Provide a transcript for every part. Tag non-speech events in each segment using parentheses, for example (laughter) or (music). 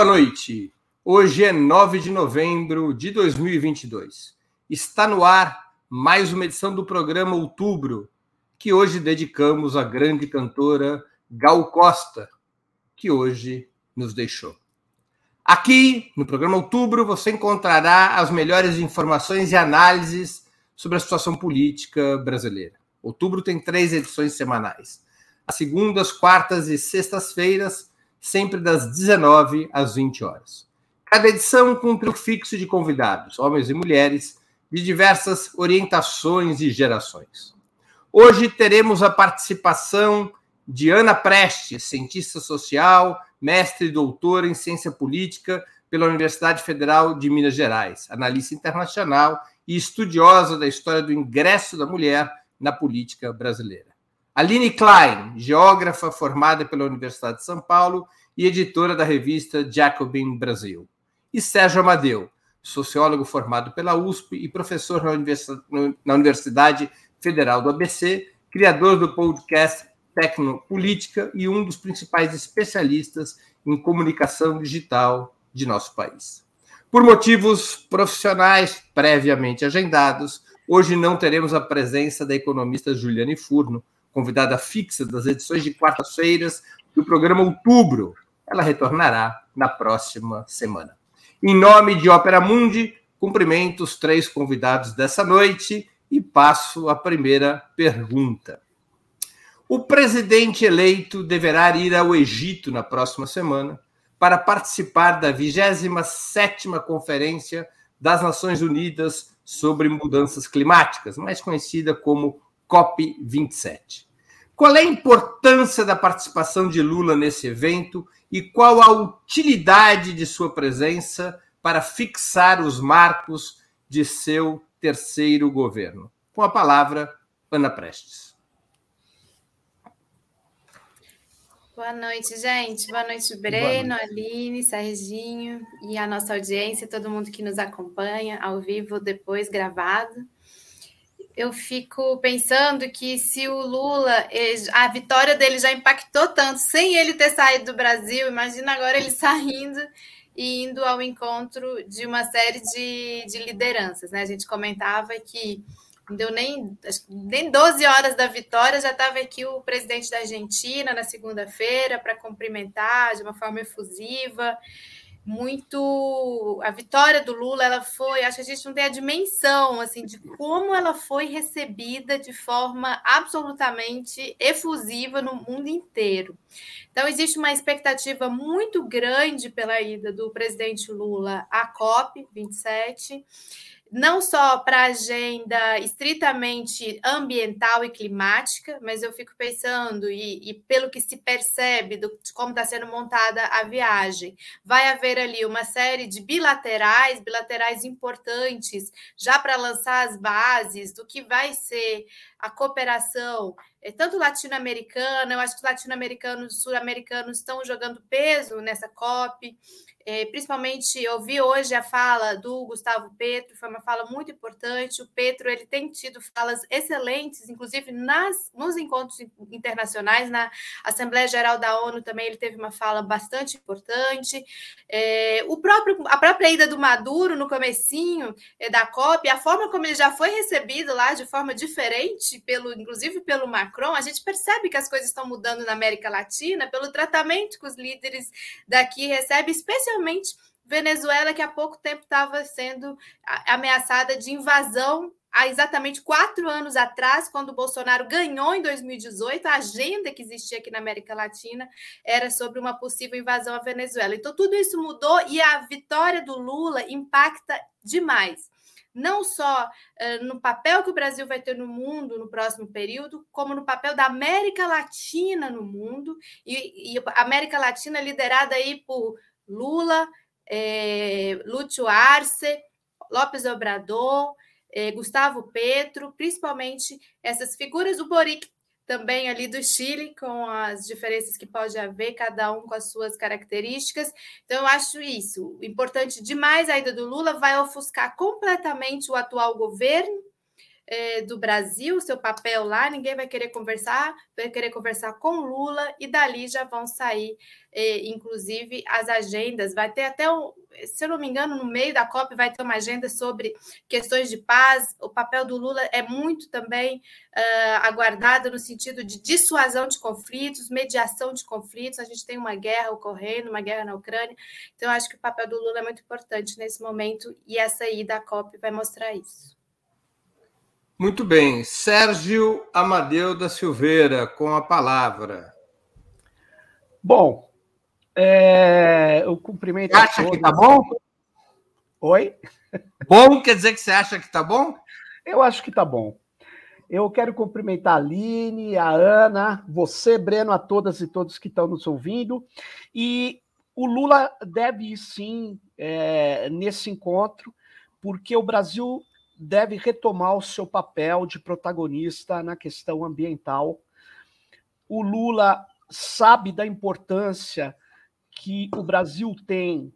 Boa noite. Hoje é 9 de novembro de 2022. Está no ar mais uma edição do programa Outubro, que hoje dedicamos à grande cantora Gal Costa, que hoje nos deixou. Aqui, no programa Outubro, você encontrará as melhores informações e análises sobre a situação política brasileira. Outubro tem três edições semanais. As segundas, quartas e sextas-feiras, sempre das 19 às 20 horas. Cada edição com um fixo de convidados, homens e mulheres, de diversas orientações e gerações. Hoje teremos a participação de Ana Prestes, cientista social, mestre e doutora em ciência política pela Universidade Federal de Minas Gerais, analista internacional e estudiosa da história do ingresso da mulher na política brasileira. Aline Klein, geógrafa formada pela Universidade de São Paulo e editora da revista Jacobin Brasil. E Sérgio Amadeu, sociólogo formado pela USP e professor na Universidade Federal do ABC, criador do podcast Tecnopolítica e um dos principais especialistas em comunicação digital de nosso país. Por motivos profissionais previamente agendados, hoje não teremos a presença da economista Juliane Furno, convidada fixa das edições de quartas-feiras do programa Outubro. Ela retornará na próxima semana. Em nome de Ópera Mundi, cumprimento os três convidados dessa noite e passo a primeira pergunta. O presidente eleito deverá ir ao Egito na próxima semana para participar da 27ª Conferência das Nações Unidas sobre Mudanças Climáticas, mais conhecida como COP27. Qual é a importância da participação de Lula nesse evento e qual a utilidade de sua presença para fixar os marcos de seu terceiro governo? Com a palavra, Ana Prestes. Boa noite, gente. Boa noite, Breno, Boa noite. Aline, Serginho e a nossa audiência, todo mundo que nos acompanha ao vivo, depois gravado. Eu fico pensando que se o Lula, a vitória dele já impactou tanto sem ele ter saído do Brasil, imagina agora ele (laughs) saindo e indo ao encontro de uma série de, de lideranças. Né? A gente comentava que não deu nem, nem 12 horas da vitória, já estava aqui o presidente da Argentina na segunda-feira para cumprimentar de uma forma efusiva. Muito. A vitória do Lula, ela foi. Acho que a gente não tem a dimensão assim, de como ela foi recebida de forma absolutamente efusiva no mundo inteiro. Então, existe uma expectativa muito grande pela ida do presidente Lula à COP 27 não só para a agenda estritamente ambiental e climática, mas eu fico pensando, e, e pelo que se percebe do, de como está sendo montada a viagem, vai haver ali uma série de bilaterais, bilaterais importantes, já para lançar as bases do que vai ser a cooperação, é, tanto latino-americana, eu acho que os latino-americanos sul-americanos estão jogando peso nessa COP. É, principalmente eu vi hoje a fala do Gustavo Petro, foi uma fala muito importante. O Petro ele tem tido falas excelentes, inclusive nas, nos encontros internacionais, na Assembleia Geral da ONU também ele teve uma fala bastante importante. É, o próprio, a própria ida do Maduro no comecinho é, da COP, a forma como ele já foi recebido lá de forma diferente, pelo, inclusive pelo Macron, a gente percebe que as coisas estão mudando na América Latina pelo tratamento que os líderes daqui recebem, especialmente especialmente Venezuela, que há pouco tempo estava sendo ameaçada de invasão há exatamente quatro anos atrás, quando o Bolsonaro ganhou em 2018, a agenda que existia aqui na América Latina era sobre uma possível invasão à Venezuela. Então, tudo isso mudou e a vitória do Lula impacta demais. Não só uh, no papel que o Brasil vai ter no mundo no próximo período, como no papel da América Latina no mundo, e, e a América Latina liderada aí por Lula, é, Lúcio Arce, Lopes Obrador, é, Gustavo Petro, principalmente essas figuras do Boric, também ali do Chile, com as diferenças que pode haver, cada um com as suas características. Então, eu acho isso. Importante demais a ida do Lula vai ofuscar completamente o atual governo, é, do Brasil, seu papel lá, ninguém vai querer conversar, vai querer conversar com Lula, e dali já vão sair, é, inclusive, as agendas. Vai ter até, um, se eu não me engano, no meio da COP vai ter uma agenda sobre questões de paz. O papel do Lula é muito também uh, aguardado no sentido de dissuasão de conflitos, mediação de conflitos. A gente tem uma guerra ocorrendo, uma guerra na Ucrânia, então acho que o papel do Lula é muito importante nesse momento, e essa ida à COP vai mostrar isso. Muito bem. Sérgio Amadeu da Silveira, com a palavra. Bom, é, eu cumprimento. Você acha que tá bom? Oi? Bom quer dizer que você acha que tá bom? Eu acho que tá bom. Eu quero cumprimentar a Aline, a Ana, você, Breno, a todas e todos que estão nos ouvindo. E o Lula deve ir sim é, nesse encontro, porque o Brasil deve retomar o seu papel de protagonista na questão ambiental. O Lula sabe da importância que o Brasil tem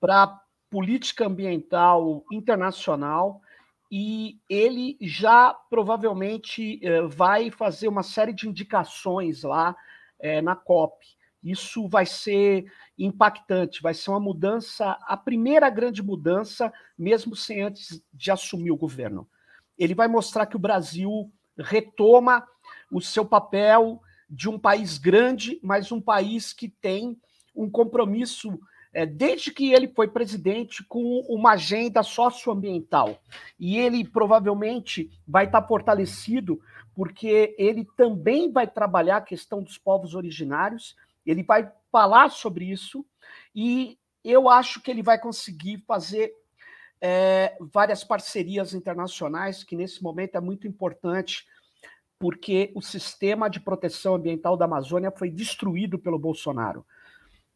para a política ambiental internacional e ele já provavelmente eh, vai fazer uma série de indicações lá eh, na COP. Isso vai ser impactante, vai ser uma mudança, a primeira grande mudança, mesmo sem antes de assumir o governo. Ele vai mostrar que o Brasil retoma o seu papel de um país grande, mas um país que tem um compromisso, é, desde que ele foi presidente, com uma agenda socioambiental. E ele provavelmente vai estar fortalecido, porque ele também vai trabalhar a questão dos povos originários ele vai falar sobre isso e eu acho que ele vai conseguir fazer é, várias parcerias internacionais, que nesse momento é muito importante, porque o sistema de proteção ambiental da Amazônia foi destruído pelo Bolsonaro.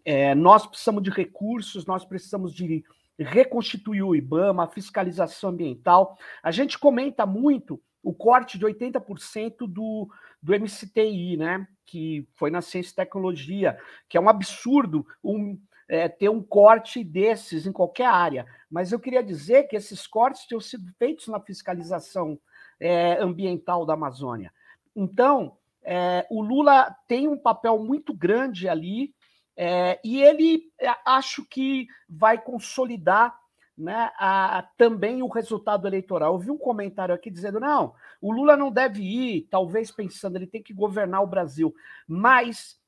É, nós precisamos de recursos, nós precisamos de reconstituir o IBAMA, a fiscalização ambiental. A gente comenta muito o corte de 80% do, do MCTI, né? Que foi na ciência e tecnologia, que é um absurdo um, é, ter um corte desses em qualquer área. Mas eu queria dizer que esses cortes tinham sido feitos na fiscalização é, ambiental da Amazônia. Então, é, o Lula tem um papel muito grande ali, é, e ele é, acho que vai consolidar né, a, também o resultado eleitoral. Eu vi um comentário aqui dizendo: não, o Lula não deve ir, talvez pensando, ele tem que governar o Brasil. Mas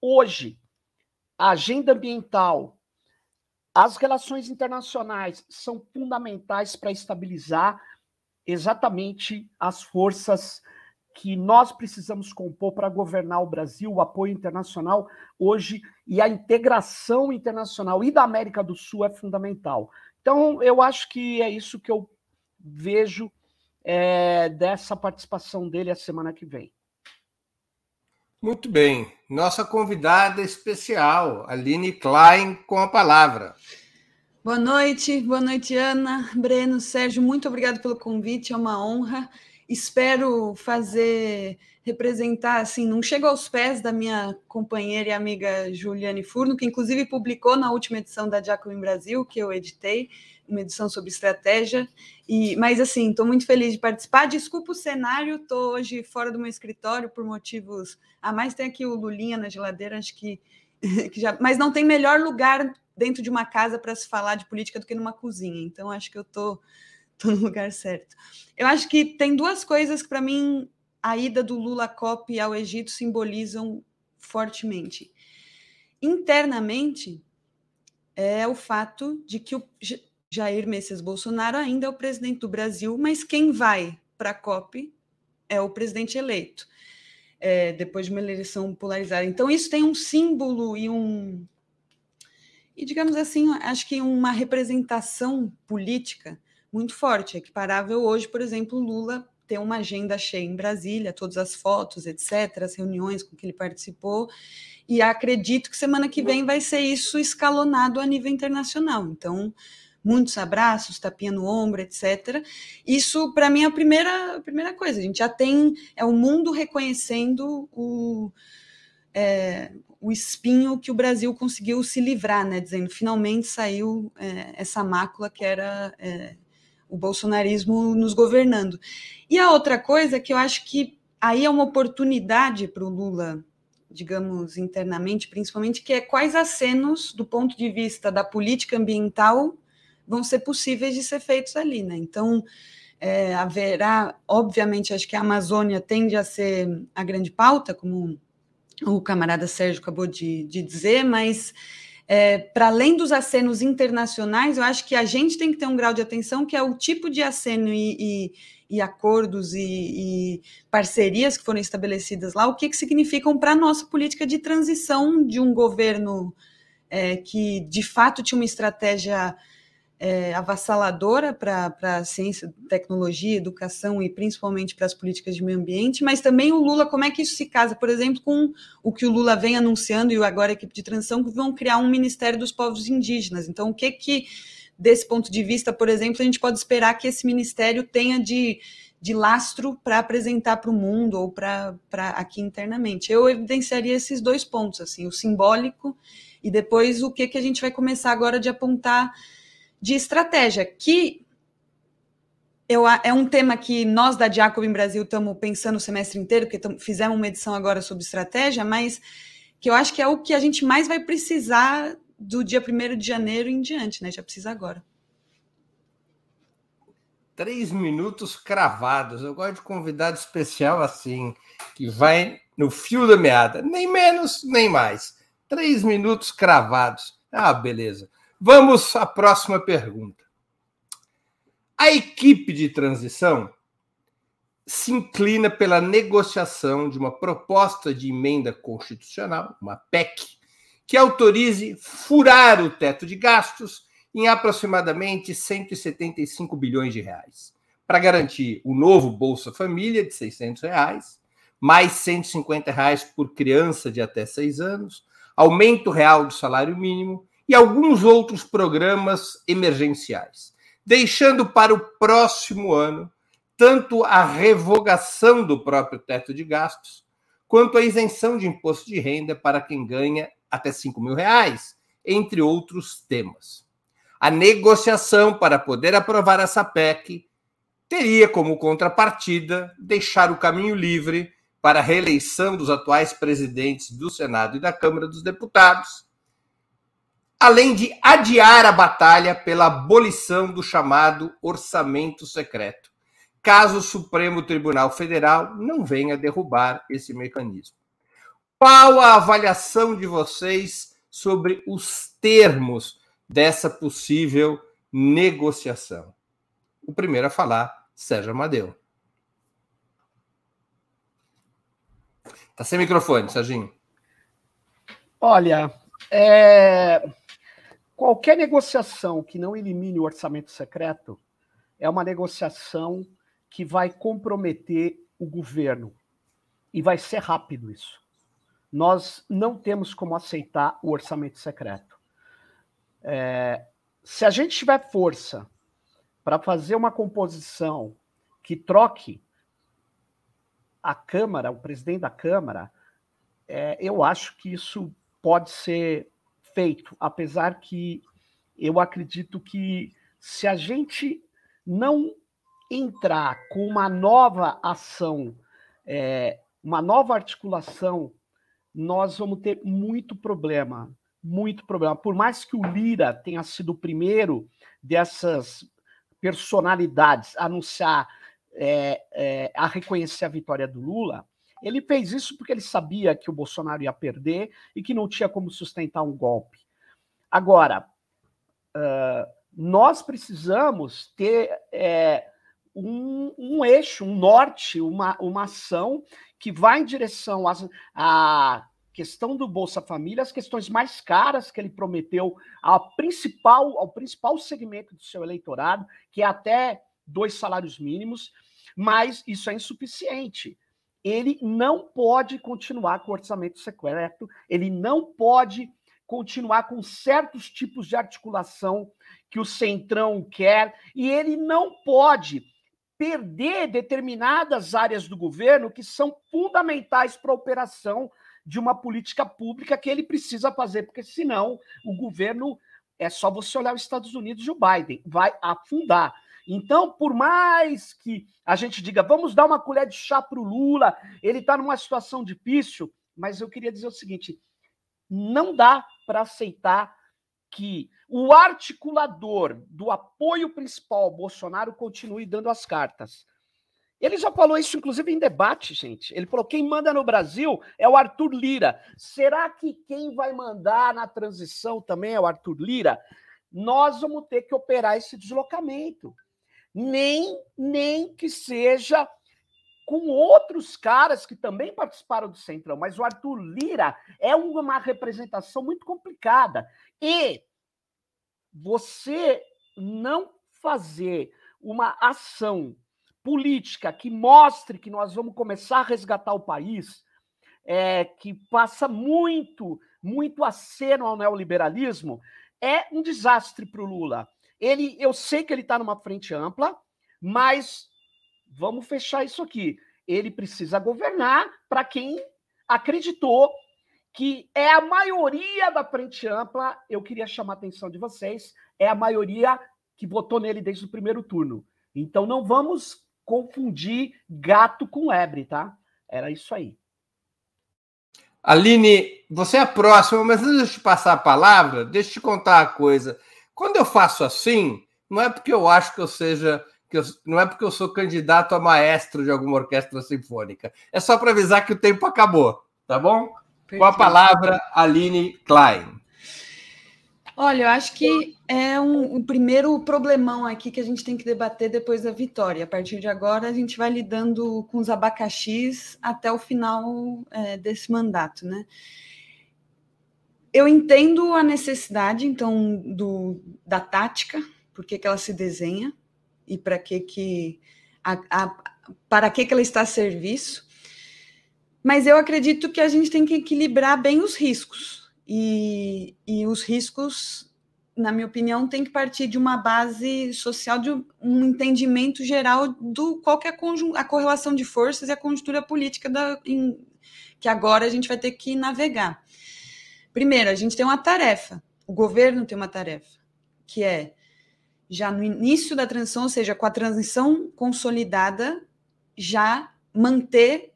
hoje, a agenda ambiental, as relações internacionais são fundamentais para estabilizar exatamente as forças que nós precisamos compor para governar o Brasil, o apoio internacional hoje e a integração internacional e da América do Sul é fundamental. Então, eu acho que é isso que eu vejo é, dessa participação dele a semana que vem. Muito bem. Nossa convidada especial, Aline Klein, com a palavra. Boa noite, boa noite, Ana, Breno, Sérgio, muito obrigado pelo convite, é uma honra. Espero fazer, representar, assim, não chego aos pés da minha companheira e amiga Juliane Furno, que inclusive publicou na última edição da Jacobin Brasil, que eu editei, uma edição sobre estratégia. E, mas assim, estou muito feliz de participar. Desculpa o cenário, estou hoje fora do meu escritório por motivos. A mais tem aqui o Lulinha na geladeira, acho que, (laughs) que já. Mas não tem melhor lugar dentro de uma casa para se falar de política do que numa cozinha. Então acho que eu estou tô, tô no lugar certo. Eu acho que tem duas coisas que para mim a ida do Lula COP ao Egito simbolizam fortemente. Internamente, é o fato de que o Jair Messias Bolsonaro ainda é o presidente do Brasil, mas quem vai para a COP é o presidente eleito, é, depois de uma eleição polarizada. Então, isso tem um símbolo e um. E, digamos assim, acho que uma representação política muito forte, equiparável hoje, por exemplo, Lula ter uma agenda cheia em Brasília, todas as fotos, etc., as reuniões com que ele participou, e acredito que semana que vem vai ser isso escalonado a nível internacional. Então, muitos abraços, tapinha no ombro, etc. Isso, para mim, é a primeira, a primeira coisa. A gente já tem é o mundo reconhecendo o, é, o espinho que o Brasil conseguiu se livrar, né? Dizendo finalmente saiu é, essa mácula que era é, o bolsonarismo nos governando. E a outra coisa que eu acho que aí é uma oportunidade para o Lula, digamos, internamente, principalmente, que é quais acenos, do ponto de vista da política ambiental, vão ser possíveis de ser feitos ali, né? Então, é, haverá, obviamente, acho que a Amazônia tende a ser a grande pauta, como o camarada Sérgio acabou de, de dizer, mas é, para além dos acenos internacionais, eu acho que a gente tem que ter um grau de atenção que é o tipo de aceno e, e, e acordos e, e, parcerias que foram estabelecidas lá, o que, que significam para a nossa política de transição de um governo é, que de fato tinha uma estratégia é, avassaladora para a ciência, tecnologia, educação e principalmente para as políticas de meio ambiente, mas também o Lula, como é que isso se casa, por exemplo, com o que o Lula vem anunciando e agora a equipe de transição, que vão criar um Ministério dos Povos Indígenas. Então, o que que, desse ponto de vista, por exemplo, a gente pode esperar que esse ministério tenha de, de lastro para apresentar para o mundo ou para aqui internamente? Eu evidenciaria esses dois pontos, assim, o simbólico e depois o que, que a gente vai começar agora de apontar de estratégia, que eu, é um tema que nós da Jacob em Brasil estamos pensando o semestre inteiro, porque tamo, fizemos uma edição agora sobre estratégia, mas que eu acho que é o que a gente mais vai precisar do dia 1 de janeiro em diante, né? Já precisa agora. Três minutos cravados. Eu gosto de convidado especial assim, que vai no fio da meada. Nem menos, nem mais. Três minutos cravados. Ah, beleza. Vamos à próxima pergunta. A equipe de transição se inclina pela negociação de uma proposta de emenda constitucional, uma PEC, que autorize furar o teto de gastos em aproximadamente 175 bilhões de reais, para garantir o novo Bolsa Família de 600 reais, mais 150 reais por criança de até seis anos, aumento real do salário mínimo e alguns outros programas emergenciais, deixando para o próximo ano tanto a revogação do próprio teto de gastos, quanto a isenção de imposto de renda para quem ganha até 5 mil reais, entre outros temas. A negociação para poder aprovar essa PEC teria como contrapartida deixar o caminho livre para a reeleição dos atuais presidentes do Senado e da Câmara dos Deputados além de adiar a batalha pela abolição do chamado orçamento secreto, caso o Supremo Tribunal Federal não venha derrubar esse mecanismo. Qual a avaliação de vocês sobre os termos dessa possível negociação? O primeiro a falar, Sérgio Amadeu. Tá sem microfone, Serginho. Olha, é... Qualquer negociação que não elimine o orçamento secreto é uma negociação que vai comprometer o governo. E vai ser rápido isso. Nós não temos como aceitar o orçamento secreto. É, se a gente tiver força para fazer uma composição que troque a Câmara, o presidente da Câmara, é, eu acho que isso pode ser feito, apesar que eu acredito que se a gente não entrar com uma nova ação, é, uma nova articulação, nós vamos ter muito problema, muito problema. Por mais que o Lira tenha sido o primeiro dessas personalidades a anunciar, é, é, a reconhecer a vitória do Lula, ele fez isso porque ele sabia que o Bolsonaro ia perder e que não tinha como sustentar um golpe. Agora, uh, nós precisamos ter é, um, um, eixo, um norte, uma, uma ação que vá em direção à questão do Bolsa Família, as questões mais caras que ele prometeu ao principal, ao principal segmento do seu eleitorado, que é até dois salários mínimos, mas isso é insuficiente ele não pode continuar com orçamento secreto, ele não pode continuar com certos tipos de articulação que o Centrão quer, e ele não pode perder determinadas áreas do governo que são fundamentais para a operação de uma política pública que ele precisa fazer, porque senão o governo é só você olhar os Estados Unidos e o Biden vai afundar. Então, por mais que a gente diga, vamos dar uma colher de chá para o Lula, ele está numa situação difícil, mas eu queria dizer o seguinte: não dá para aceitar que o articulador do apoio principal ao Bolsonaro continue dando as cartas. Ele já falou isso, inclusive, em debate, gente. Ele falou: quem manda no Brasil é o Arthur Lira. Será que quem vai mandar na transição também é o Arthur Lira? Nós vamos ter que operar esse deslocamento. Nem, nem que seja com outros caras que também participaram do Centrão, mas o Arthur Lira é uma representação muito complicada. E você não fazer uma ação política que mostre que nós vamos começar a resgatar o país, é, que passa muito, muito aceno ao neoliberalismo, é um desastre para o Lula. Ele, eu sei que ele está numa frente ampla, mas vamos fechar isso aqui. Ele precisa governar para quem acreditou que é a maioria da frente ampla. Eu queria chamar a atenção de vocês, é a maioria que votou nele desde o primeiro turno. Então não vamos confundir gato com lebre, tá? Era isso aí. Aline, você é a próxima, mas antes de te passar a palavra, deixa eu te contar uma coisa. Quando eu faço assim, não é porque eu acho que eu seja. Que eu, não é porque eu sou candidato a maestro de alguma orquestra sinfônica. É só para avisar que o tempo acabou, tá bom? Perfeito. Com a palavra, Aline Klein. Olha, eu acho que é um, um, primeiro problemão aqui que a gente tem que debater depois da vitória. A partir de agora, a gente vai lidando com os abacaxis até o final é, desse mandato, né? Eu entendo a necessidade, então, do, da tática, por que, ela se desenha e para que que a, a, para que, que ela está a serviço, mas eu acredito que a gente tem que equilibrar bem os riscos e, e os riscos, na minha opinião, tem que partir de uma base social, de um entendimento geral do qual que é a, a correlação de forças e a conjuntura política da, em, que agora a gente vai ter que navegar. Primeiro, a gente tem uma tarefa, o governo tem uma tarefa, que é já no início da transição, ou seja, com a transição consolidada, já manter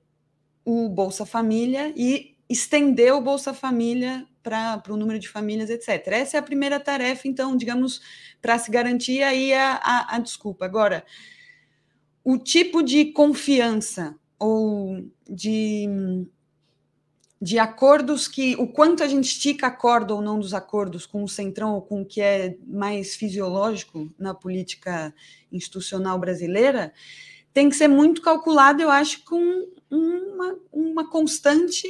o Bolsa Família e estender o Bolsa Família para o número de famílias, etc. Essa é a primeira tarefa, então, digamos, para se garantir aí a, a, a desculpa. Agora, o tipo de confiança ou de, de acordos que o quanto a gente estica acordo ou não dos acordos com o centrão ou com o que é mais fisiológico na política institucional brasileira tem que ser muito calculado, eu acho, com uma, uma constante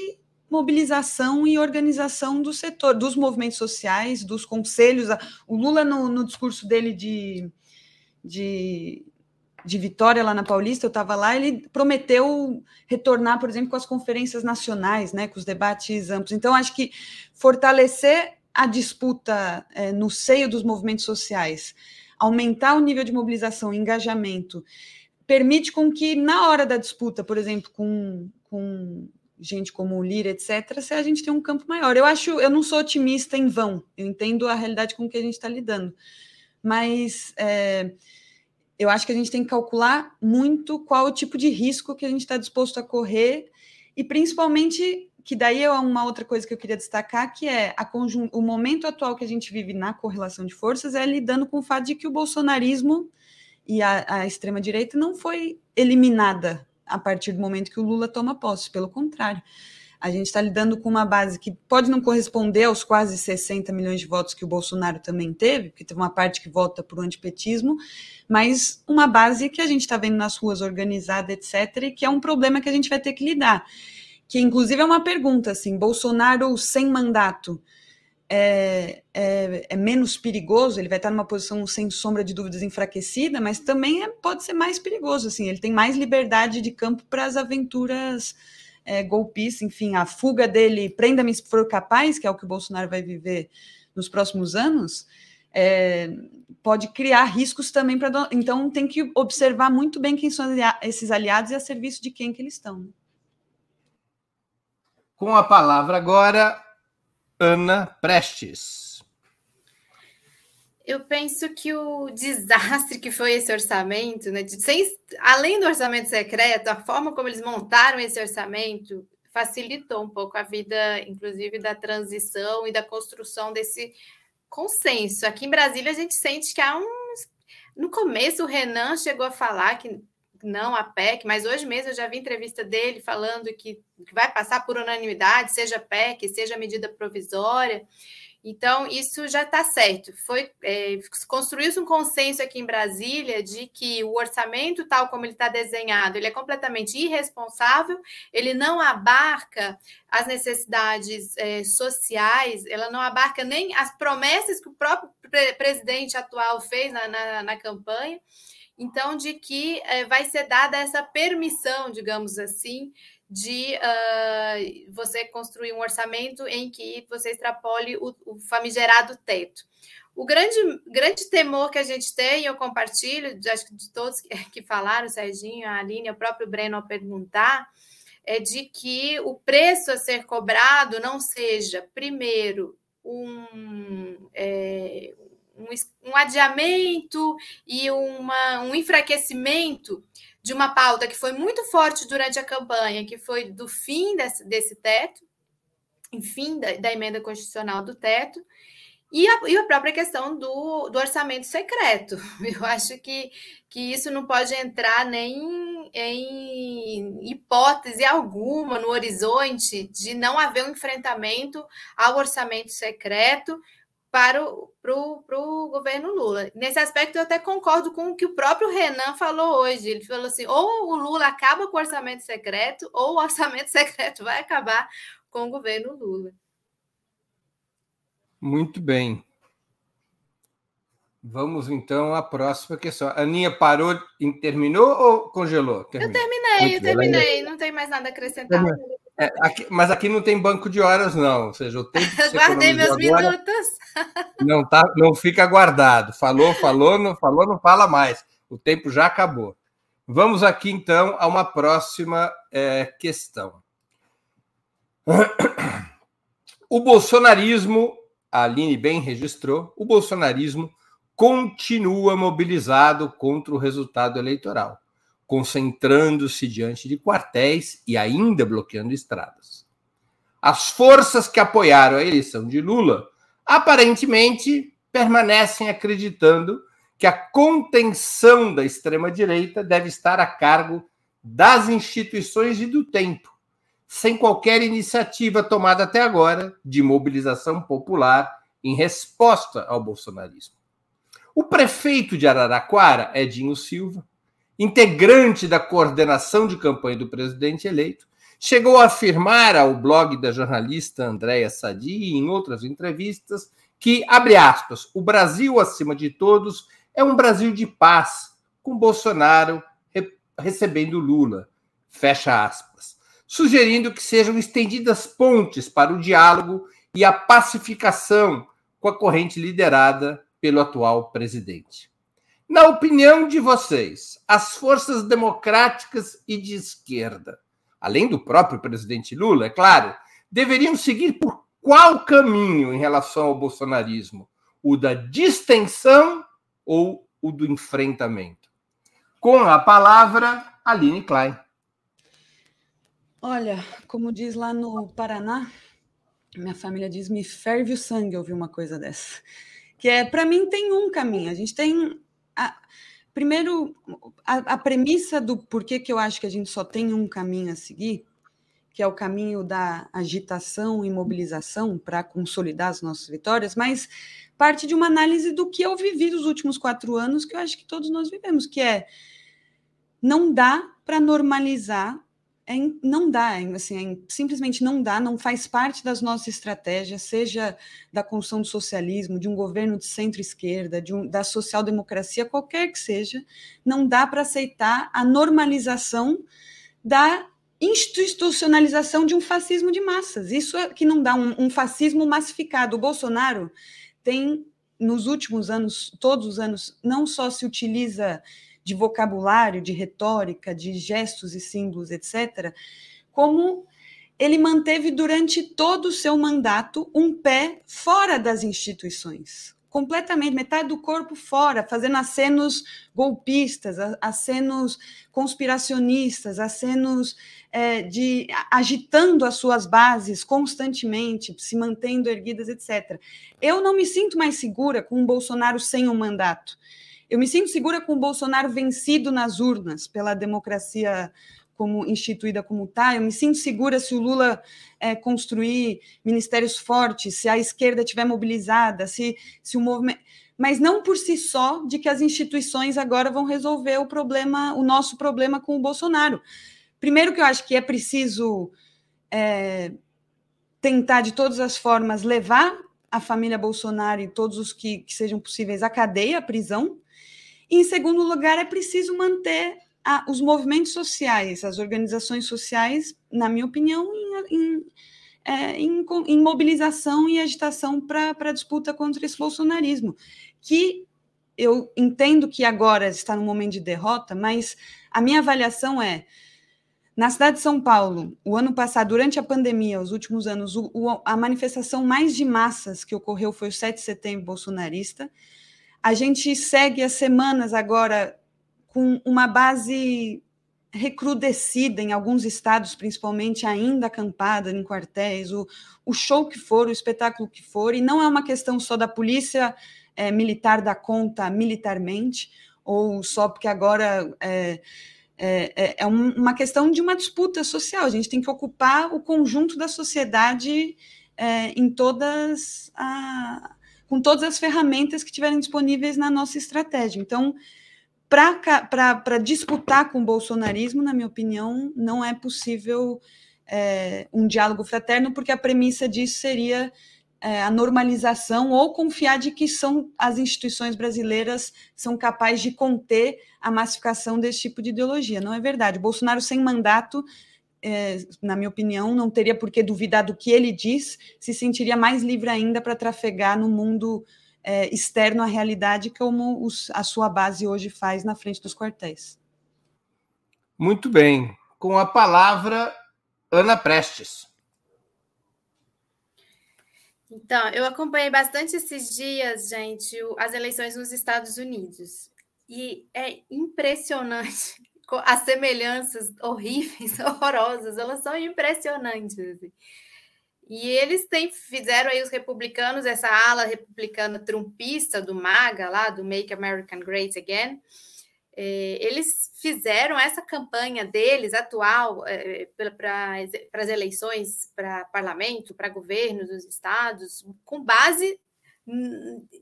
mobilização e organização do setor, dos movimentos sociais, dos conselhos. O Lula, no, no discurso dele de, de, de vitória lá na Paulista, eu estava lá, ele prometeu retornar, por exemplo, com as conferências nacionais, né, com os debates amplos. Então, acho que fortalecer a disputa é, no seio dos movimentos sociais, aumentar o nível de mobilização e engajamento, permite com que, na hora da disputa, por exemplo, com, com gente como o Lira, etc., se a gente tem um campo maior. Eu acho, eu não sou otimista em vão, eu entendo a realidade com que a gente está lidando, mas é, eu acho que a gente tem que calcular muito qual o tipo de risco que a gente está disposto a correr, e principalmente, que daí é uma outra coisa que eu queria destacar, que é a o momento atual que a gente vive na correlação de forças é lidando com o fato de que o bolsonarismo e a, a extrema-direita não foi eliminada a partir do momento que o Lula toma posse. Pelo contrário, a gente está lidando com uma base que pode não corresponder aos quase 60 milhões de votos que o Bolsonaro também teve, porque teve uma parte que vota para o antipetismo, mas uma base que a gente está vendo nas ruas organizada, etc., e que é um problema que a gente vai ter que lidar. Que, inclusive, é uma pergunta, assim, Bolsonaro sem mandato é, é, é, menos perigoso, ele vai estar numa posição sem sombra de dúvidas enfraquecida, mas também é, pode ser mais perigoso, assim, ele tem mais liberdade de campo para as aventuras é, golpistas, enfim, a fuga dele, prenda-me se for capaz, que é o que o Bolsonaro vai viver nos próximos anos, é, pode criar riscos também para. Então tem que observar muito bem quem são esses aliados e a serviço de quem que eles estão. Né? Com a palavra agora, Ana Prestes. Eu penso que o desastre que foi esse orçamento, né, sem, além do orçamento secreto, a forma como eles montaram esse orçamento facilitou um pouco a vida, inclusive, da transição e da construção desse consenso. Aqui em Brasília, a gente sente que há um. No começo, o Renan chegou a falar que não a PEC, mas hoje mesmo eu já vi entrevista dele falando que, que vai passar por unanimidade, seja PEC, seja medida provisória. Então, isso já está certo. Foi é, construiu-se um consenso aqui em Brasília de que o orçamento, tal como ele está desenhado, ele é completamente irresponsável, ele não abarca as necessidades é, sociais, ela não abarca nem as promessas que o próprio pre presidente atual fez na, na, na campanha. Então, de que é, vai ser dada essa permissão, digamos assim, de uh, você construir um orçamento em que você extrapole o, o, famigerado teto. O grande, grande temor que a gente tem, eu compartilho, de, acho que de todos que, (laughs) que falaram, o Serginho, a Aline, o próprio Breno, ao perguntar, é de que o preço a ser cobrado não seja, primeiro, um, é, um, um adiamento e uma, um enfraquecimento de uma pauta que foi muito forte durante a campanha, que foi do fim desse, desse teto, enfim, da, da emenda constitucional do teto, e a, e a, própria questão do, do, orçamento secreto. (laughs) Eu acho que, que isso não pode entrar nem em hipótese alguma no horizonte de não haver um enfrentamento ao orçamento secreto, para o pro, pro governo Lula. Nesse aspecto, eu até concordo com o que o próprio Renan falou hoje. Ele falou assim: ou o Lula acaba com o orçamento secreto, ou o orçamento (laughs) secreto vai acabar com o governo Lula. Muito bem. Vamos então à próxima questão. A Aninha parou, terminou ou congelou? Terminou. Eu terminei, Muito eu terminei. Não tem mais nada a acrescentar. É, aqui, mas aqui não tem banco de horas, não. Ou seja, o tempo que você Guardei meus agora, minutos. Não, tá, não fica guardado. Falou, falou, não falou, não fala mais. O tempo já acabou. Vamos aqui, então, a uma próxima é, questão. O bolsonarismo, a Aline bem registrou, o bolsonarismo continua mobilizado contra o resultado eleitoral concentrando-se diante de quartéis e ainda bloqueando estradas. As forças que apoiaram a eleição de Lula aparentemente permanecem acreditando que a contenção da extrema-direita deve estar a cargo das instituições e do tempo, sem qualquer iniciativa tomada até agora de mobilização popular em resposta ao bolsonarismo. O prefeito de Araraquara, Edinho Silva, integrante da coordenação de campanha do presidente eleito, chegou a afirmar ao blog da jornalista Andréa Sadi em outras entrevistas que, abre aspas, o Brasil, acima de todos, é um Brasil de paz, com Bolsonaro re recebendo Lula, fecha aspas, sugerindo que sejam estendidas pontes para o diálogo e a pacificação com a corrente liderada pelo atual presidente. Na opinião de vocês, as forças democráticas e de esquerda, além do próprio presidente Lula, é claro, deveriam seguir por qual caminho em relação ao bolsonarismo? O da distensão ou o do enfrentamento? Com a palavra, Aline Klein. Olha, como diz lá no Paraná, minha família diz: me ferve o sangue ouvir uma coisa dessa. Que é, para mim, tem um caminho. A gente tem a, primeiro, a, a, premissa do porquê que eu acho que a gente só tem um caminho a seguir, que é o caminho da agitação e mobilização para consolidar as nossas vitórias, mas parte de uma análise do que eu vivi nos últimos quatro anos, que eu acho que todos nós vivemos, que é não dá para normalizar é, não dá, assim, é, simplesmente não dá, não faz parte das nossas estratégias, seja da construção do socialismo, de um governo de centro-esquerda, um, da social-democracia, qualquer que seja, não dá para aceitar a normalização da institucionalização de um fascismo de massas. Isso é que não dá um, um fascismo massificado. O Bolsonaro tem, nos últimos anos, todos os anos, não só se utiliza de vocabulário, de retórica, de gestos e símbolos, etc., como ele manteve durante todo o seu mandato um pé fora das instituições, completamente, metade do corpo fora, fazendo acenos golpistas, acenos conspiracionistas, acenos é, de agitando as suas bases constantemente, se mantendo erguidas, etc. Eu não me sinto mais segura com o Bolsonaro sem um mandato. Eu me sinto segura com o Bolsonaro vencido nas urnas pela democracia como instituída como tal. Eu me sinto segura se o Lula é, construir ministérios fortes, se a esquerda estiver mobilizada, se, se o movimento. Mas não por si só de que as instituições agora vão resolver o problema, o nosso problema com o Bolsonaro. Primeiro que eu acho que é preciso é, tentar de todas as formas levar a família Bolsonaro e todos os que, que sejam possíveis à cadeia, à prisão. E, em segundo lugar, é preciso manter a, os movimentos sociais, as organizações sociais, na minha opinião, em, em, é, em, em mobilização e agitação para a disputa contra esse bolsonarismo, que eu entendo que agora está no momento de derrota, mas a minha avaliação é na cidade de São Paulo, o ano passado, durante a pandemia, os últimos anos, o, o, a manifestação mais de massas que ocorreu foi o 7 de setembro bolsonarista. A gente segue as semanas agora com uma base recrudescida em alguns estados, principalmente ainda acampada em quartéis, o, o show que for, o espetáculo que for, e não é uma questão só da polícia é, militar dar conta militarmente, ou só porque agora é, é, é, uma questão de uma disputa social. A gente tem que ocupar o conjunto da sociedade é, em todas a, com todas as ferramentas que tiverem disponíveis na nossa estratégia. Então, para disputar com o bolsonarismo, na minha opinião, não é possível é, um diálogo fraterno, porque a premissa disso seria é, a normalização ou confiar de que são as instituições brasileiras são capazes de conter a massificação desse tipo de ideologia. Não é verdade. Bolsonaro sem mandato, na minha opinião, não teria por que duvidar do que ele diz, se sentiria mais livre ainda para trafegar no mundo é, externo à realidade, como os, a sua base hoje faz na frente dos quartéis. Muito bem. Com a palavra, Ana Prestes. Então, eu acompanhei bastante esses dias, gente, as eleições nos Estados Unidos. E é impressionante as semelhanças horríveis, (laughs) horrorosas, elas são impressionantes. Assim. E eles têm, fizeram aí os republicanos, essa ala republicana trumpista do MAGA, lá do Make American Great Again, é, eles fizeram essa campanha deles atual é, para as eleições para parlamento, para governo dos estados, com base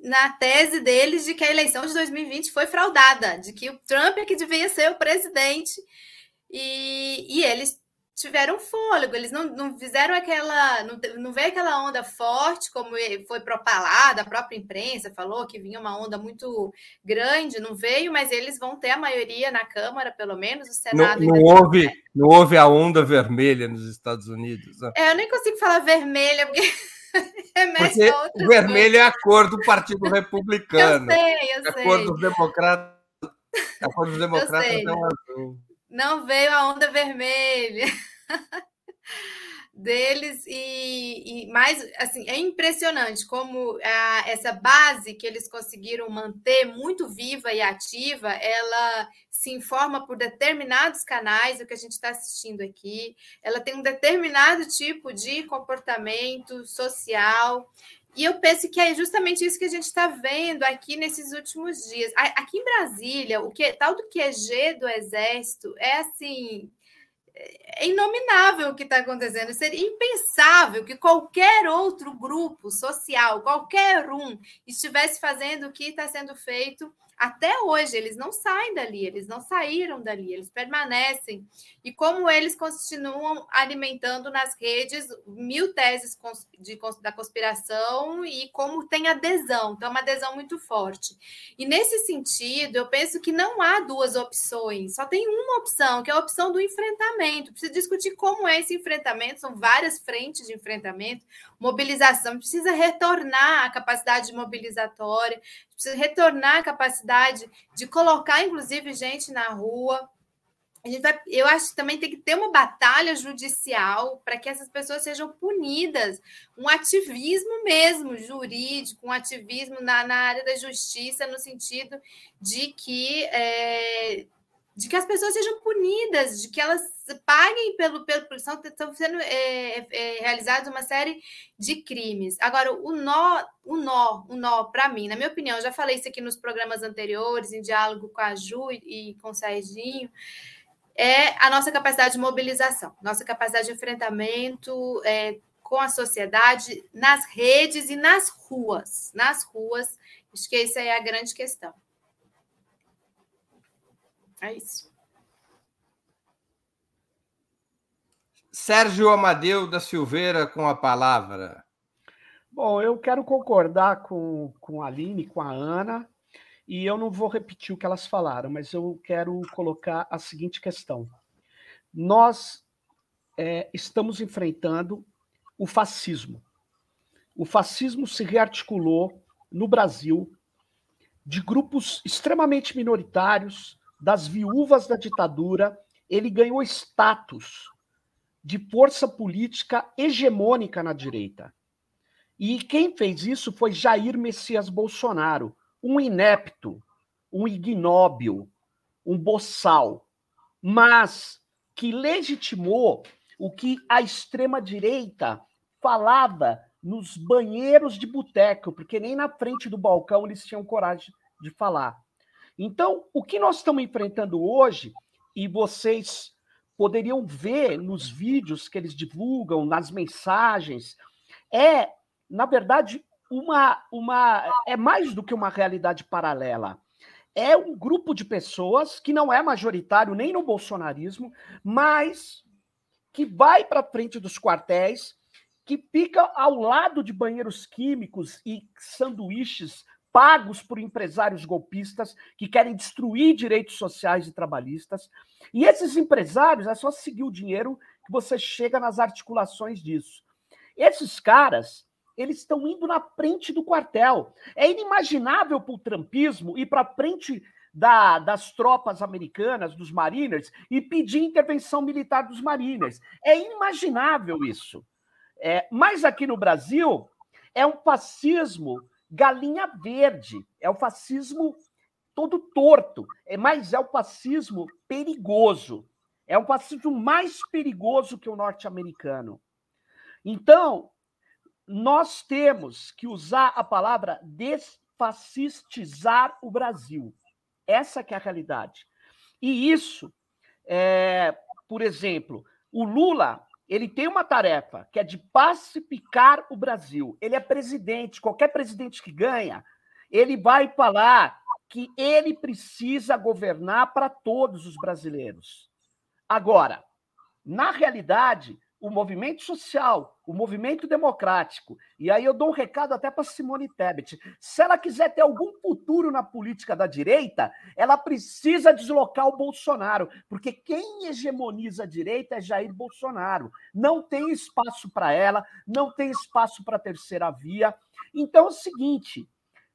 na tese deles de que a eleição de 2020 foi fraudada, de que o Trump é que devia ser o presidente, e, e eles tiveram fôlego, eles não, não fizeram aquela, não, não veio aquela onda forte como foi propalada, a própria imprensa falou que vinha uma onda muito grande, não veio, mas eles vão ter a maioria na Câmara, pelo menos, o Senado. Não, não houve, não houve a onda vermelha nos Estados Unidos. Né? É, eu nem consigo falar vermelha, porque (laughs) Porque o vermelho é a cor do Partido Republicano. Eu sei, eu a sei. Cor dos democratas, a cor dos democratas é o azul. Não veio a onda vermelha (laughs) deles e, e mais assim é impressionante como a, essa base que eles conseguiram manter muito viva e ativa ela se informa por determinados canais o que a gente está assistindo aqui ela tem um determinado tipo de comportamento social e eu penso que é justamente isso que a gente está vendo aqui nesses últimos dias. Aqui em Brasília, o que tal do QG do Exército é assim é inominável o que está acontecendo. Seria impensável que qualquer outro grupo social, qualquer um, estivesse fazendo o que está sendo feito até hoje eles não saem dali, eles não saíram dali, eles permanecem. E como eles continuam alimentando nas redes mil teses de, da conspiração e como tem adesão, então é uma adesão muito forte. E nesse sentido, eu penso que não há duas opções, só tem uma opção, que é a opção do enfrentamento. Precisa discutir como é esse enfrentamento, são várias frentes de enfrentamento, mobilização, precisa retornar a capacidade mobilizatória, precisa retornar a capacidade de colocar, inclusive, gente na rua. a gente vai, eu acho que também tem que ter uma batalha judicial para que essas pessoas sejam punidas, um ativismo mesmo jurídico, um ativismo na, na área da justiça, no sentido de que é, de que as pessoas sejam punidas, de que elas paguem pelo pelo estão, estão sendo é, é, realizados uma série de crimes. Agora, o nó, o nó, o nó, para mim, na minha opinião, já falei isso aqui nos programas anteriores, em diálogo com a Ju e, e com o Serginho, é a nossa capacidade de mobilização, nossa capacidade de enfrentamento é, com a sociedade nas redes e nas ruas. Nas ruas, acho que essa é a grande questão. É isso. Sérgio Amadeu da Silveira com a palavra. Bom, eu quero concordar com, com a Aline, com a Ana, e eu não vou repetir o que elas falaram, mas eu quero colocar a seguinte questão. Nós é, estamos enfrentando o fascismo. O fascismo se rearticulou no Brasil de grupos extremamente minoritários, das viúvas da ditadura, ele ganhou status de força política hegemônica na direita. E quem fez isso foi Jair Messias Bolsonaro, um inepto, um ignóbil, um boçal, mas que legitimou o que a extrema-direita falava nos banheiros de boteco, porque nem na frente do balcão eles tinham coragem de falar. Então, o que nós estamos enfrentando hoje, e vocês poderiam ver nos vídeos que eles divulgam, nas mensagens, é, na verdade, uma, uma é mais do que uma realidade paralela. É um grupo de pessoas que não é majoritário nem no bolsonarismo, mas que vai para frente dos quartéis, que fica ao lado de banheiros químicos e sanduíches pagos por empresários golpistas que querem destruir direitos sociais e trabalhistas. E esses empresários, é só seguir o dinheiro que você chega nas articulações disso. Esses caras, eles estão indo na frente do quartel. É inimaginável para o trumpismo ir para frente da, das tropas americanas, dos mariners, e pedir intervenção militar dos mariners. É inimaginável isso. É, mas aqui no Brasil, é um fascismo galinha verde, é o fascismo todo torto, é, mas é o fascismo perigoso. É um fascismo mais perigoso que o norte-americano. Então, nós temos que usar a palavra desfascistizar o Brasil. Essa que é a realidade. E isso, é, por exemplo, o Lula ele tem uma tarefa, que é de pacificar o Brasil. Ele é presidente, qualquer presidente que ganha, ele vai falar que ele precisa governar para todos os brasileiros. Agora, na realidade, o movimento social, o movimento democrático. E aí eu dou um recado até para Simone Tebet. Se ela quiser ter algum futuro na política da direita, ela precisa deslocar o Bolsonaro, porque quem hegemoniza a direita é Jair Bolsonaro. Não tem espaço para ela, não tem espaço para a terceira via. Então é o seguinte,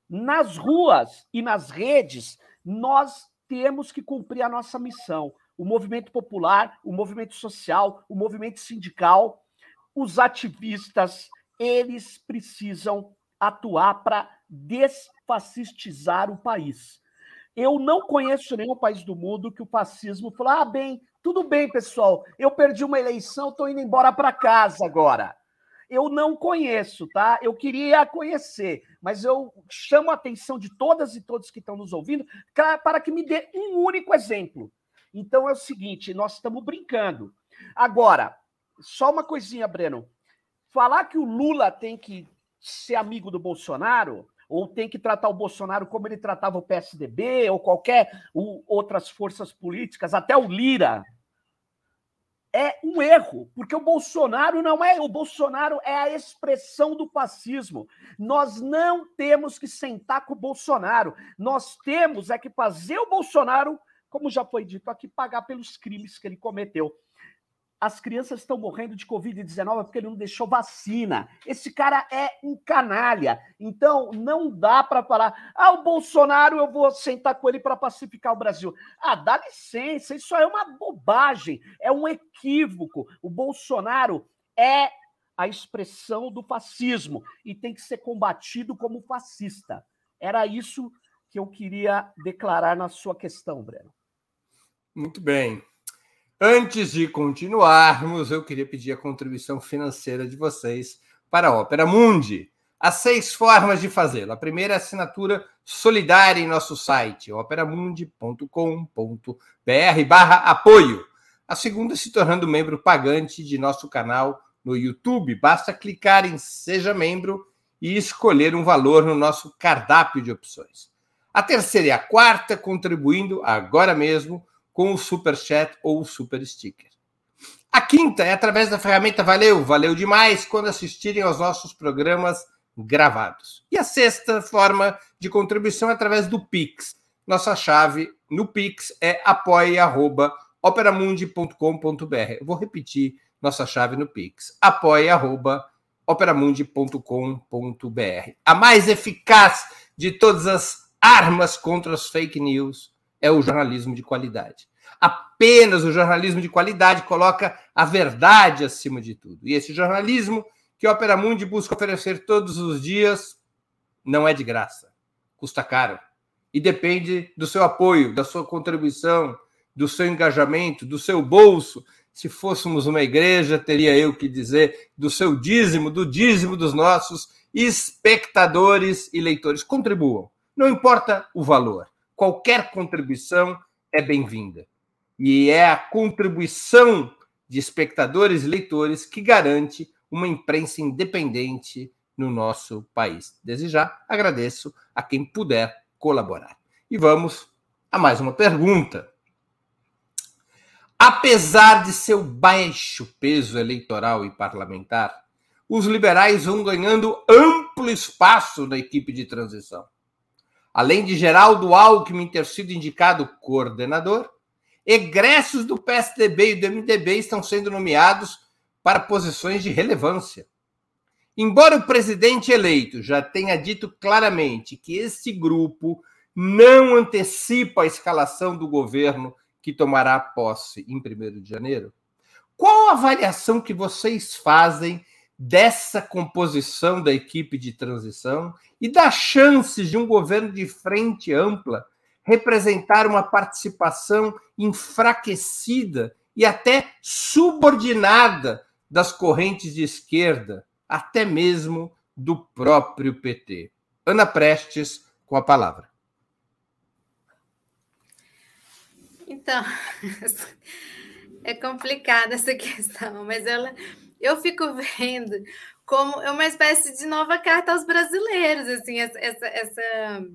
nas ruas e nas redes, nós temos que cumprir a nossa missão o movimento popular, o movimento social, o movimento sindical, os ativistas, eles precisam atuar para desfascistizar o país. Eu não conheço nenhum país do mundo que o fascismo falou: ah, bem, tudo bem, pessoal, eu perdi uma eleição, estou indo embora para casa agora. Eu não conheço, tá? Eu queria conhecer, mas eu chamo a atenção de todas e todos que estão nos ouvindo para que me dê um único exemplo então é o seguinte, nós estamos brincando. Agora, só uma coisinha, Breno. Falar que o Lula tem que ser amigo do Bolsonaro, ou tem que tratar o Bolsonaro como ele tratava o PSDB, ou qualquer ou outras forças políticas, até o Lira, é um erro, porque o Bolsonaro não é, o Bolsonaro é a expressão do fascismo. Nós não temos que sentar com o Bolsonaro, nós temos é que fazer o Bolsonaro como já foi dito aqui, pagar pelos crimes que ele cometeu. as crianças estão morrendo de Covid-19 porque ele não deixou vacina. Esse cara é um canalha. Então, não dá para falar, ah, o Bolsonaro, eu vou sentar com ele para pacificar o Brasil. Ah, dá licença, isso é uma bobagem, é um equívoco. O Bolsonaro é a expressão do fascismo e tem que ser combatido como fascista. Era isso que eu queria declarar na sua questão, Breno. Muito bem. Antes de continuarmos, eu queria pedir a contribuição financeira de vocês para a Ópera Mundi. Há seis formas de fazê-lo. A primeira é a assinatura solidária em nosso site, operamundi.com.br barra apoio. A segunda é se tornando membro pagante de nosso canal no YouTube. Basta clicar em Seja Membro e escolher um valor no nosso cardápio de opções. A terceira e a quarta, contribuindo agora mesmo com o Super Chat ou o Super Sticker. A quinta é através da ferramenta Valeu, valeu demais quando assistirem aos nossos programas gravados. E a sexta forma de contribuição é através do Pix. Nossa chave no Pix é apoia.operamundi.com.br. Vou repetir nossa chave no Pix. apoia.operamundi.com.br. A mais eficaz de todas as armas contra as fake news é o jornalismo de qualidade. Apenas o jornalismo de qualidade coloca a verdade acima de tudo. E esse jornalismo que a Opera Mundi busca oferecer todos os dias não é de graça, custa caro. E depende do seu apoio, da sua contribuição, do seu engajamento, do seu bolso. Se fôssemos uma igreja, teria eu que dizer do seu dízimo, do dízimo dos nossos espectadores e leitores. Contribuam. Não importa o valor qualquer contribuição é bem-vinda. E é a contribuição de espectadores e leitores que garante uma imprensa independente no nosso país. Desde já, agradeço a quem puder colaborar. E vamos a mais uma pergunta. Apesar de seu baixo peso eleitoral e parlamentar, os liberais vão ganhando amplo espaço na equipe de transição. Além de Geraldo Alckmin ter sido indicado coordenador, egressos do PSDB e do MDB estão sendo nomeados para posições de relevância. Embora o presidente eleito já tenha dito claramente que esse grupo não antecipa a escalação do governo que tomará posse em 1 de janeiro, qual a avaliação que vocês fazem dessa composição da equipe de transição e das chances de um governo de frente ampla representar uma participação enfraquecida e até subordinada das correntes de esquerda, até mesmo do próprio PT. Ana Prestes, com a palavra. Então, (laughs) é complicada essa questão, mas ela eu fico (laughs) vendo como é uma espécie de nova carta aos brasileiros, assim, essa, essa, essa,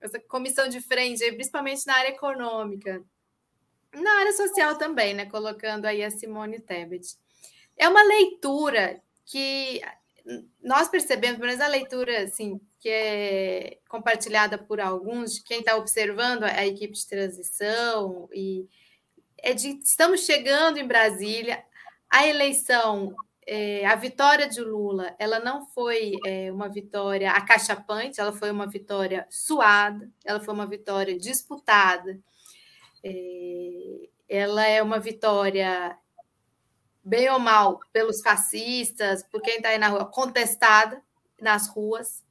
essa comissão de frente, principalmente na área econômica. Na área social também, né? Colocando aí a Simone Tebet. É uma leitura que nós percebemos, menos a leitura assim, que é compartilhada por alguns, quem está observando a equipe de transição, e é de estamos chegando em Brasília, a eleição, é, a vitória de Lula, ela não foi é, uma vitória acachapante, ela foi uma vitória suada, ela foi uma vitória disputada, é, ela é uma vitória bem ou mal pelos fascistas, por quem está aí na rua, contestada nas ruas.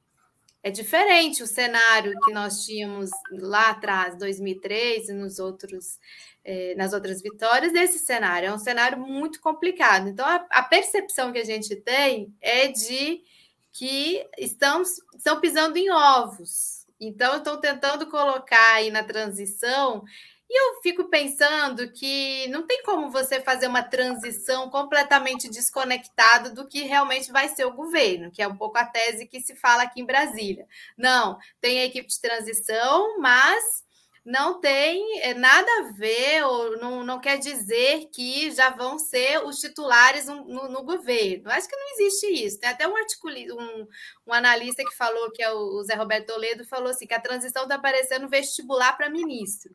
É diferente o cenário que nós tínhamos lá atrás, 2003, e nos outros é, nas outras vitórias desse cenário. É um cenário muito complicado. Então, a, a percepção que a gente tem é de que estão, estão pisando em ovos. Então, estão tentando colocar aí na transição. E eu fico pensando que não tem como você fazer uma transição completamente desconectada do que realmente vai ser o governo, que é um pouco a tese que se fala aqui em Brasília. Não, tem a equipe de transição, mas não tem eh, nada a ver, ou não, não quer dizer que já vão ser os titulares no, no, no governo. Acho que não existe isso. Tem até um, um, um analista que falou, que é o Zé Roberto Toledo, falou assim: que a transição está parecendo vestibular para ministro.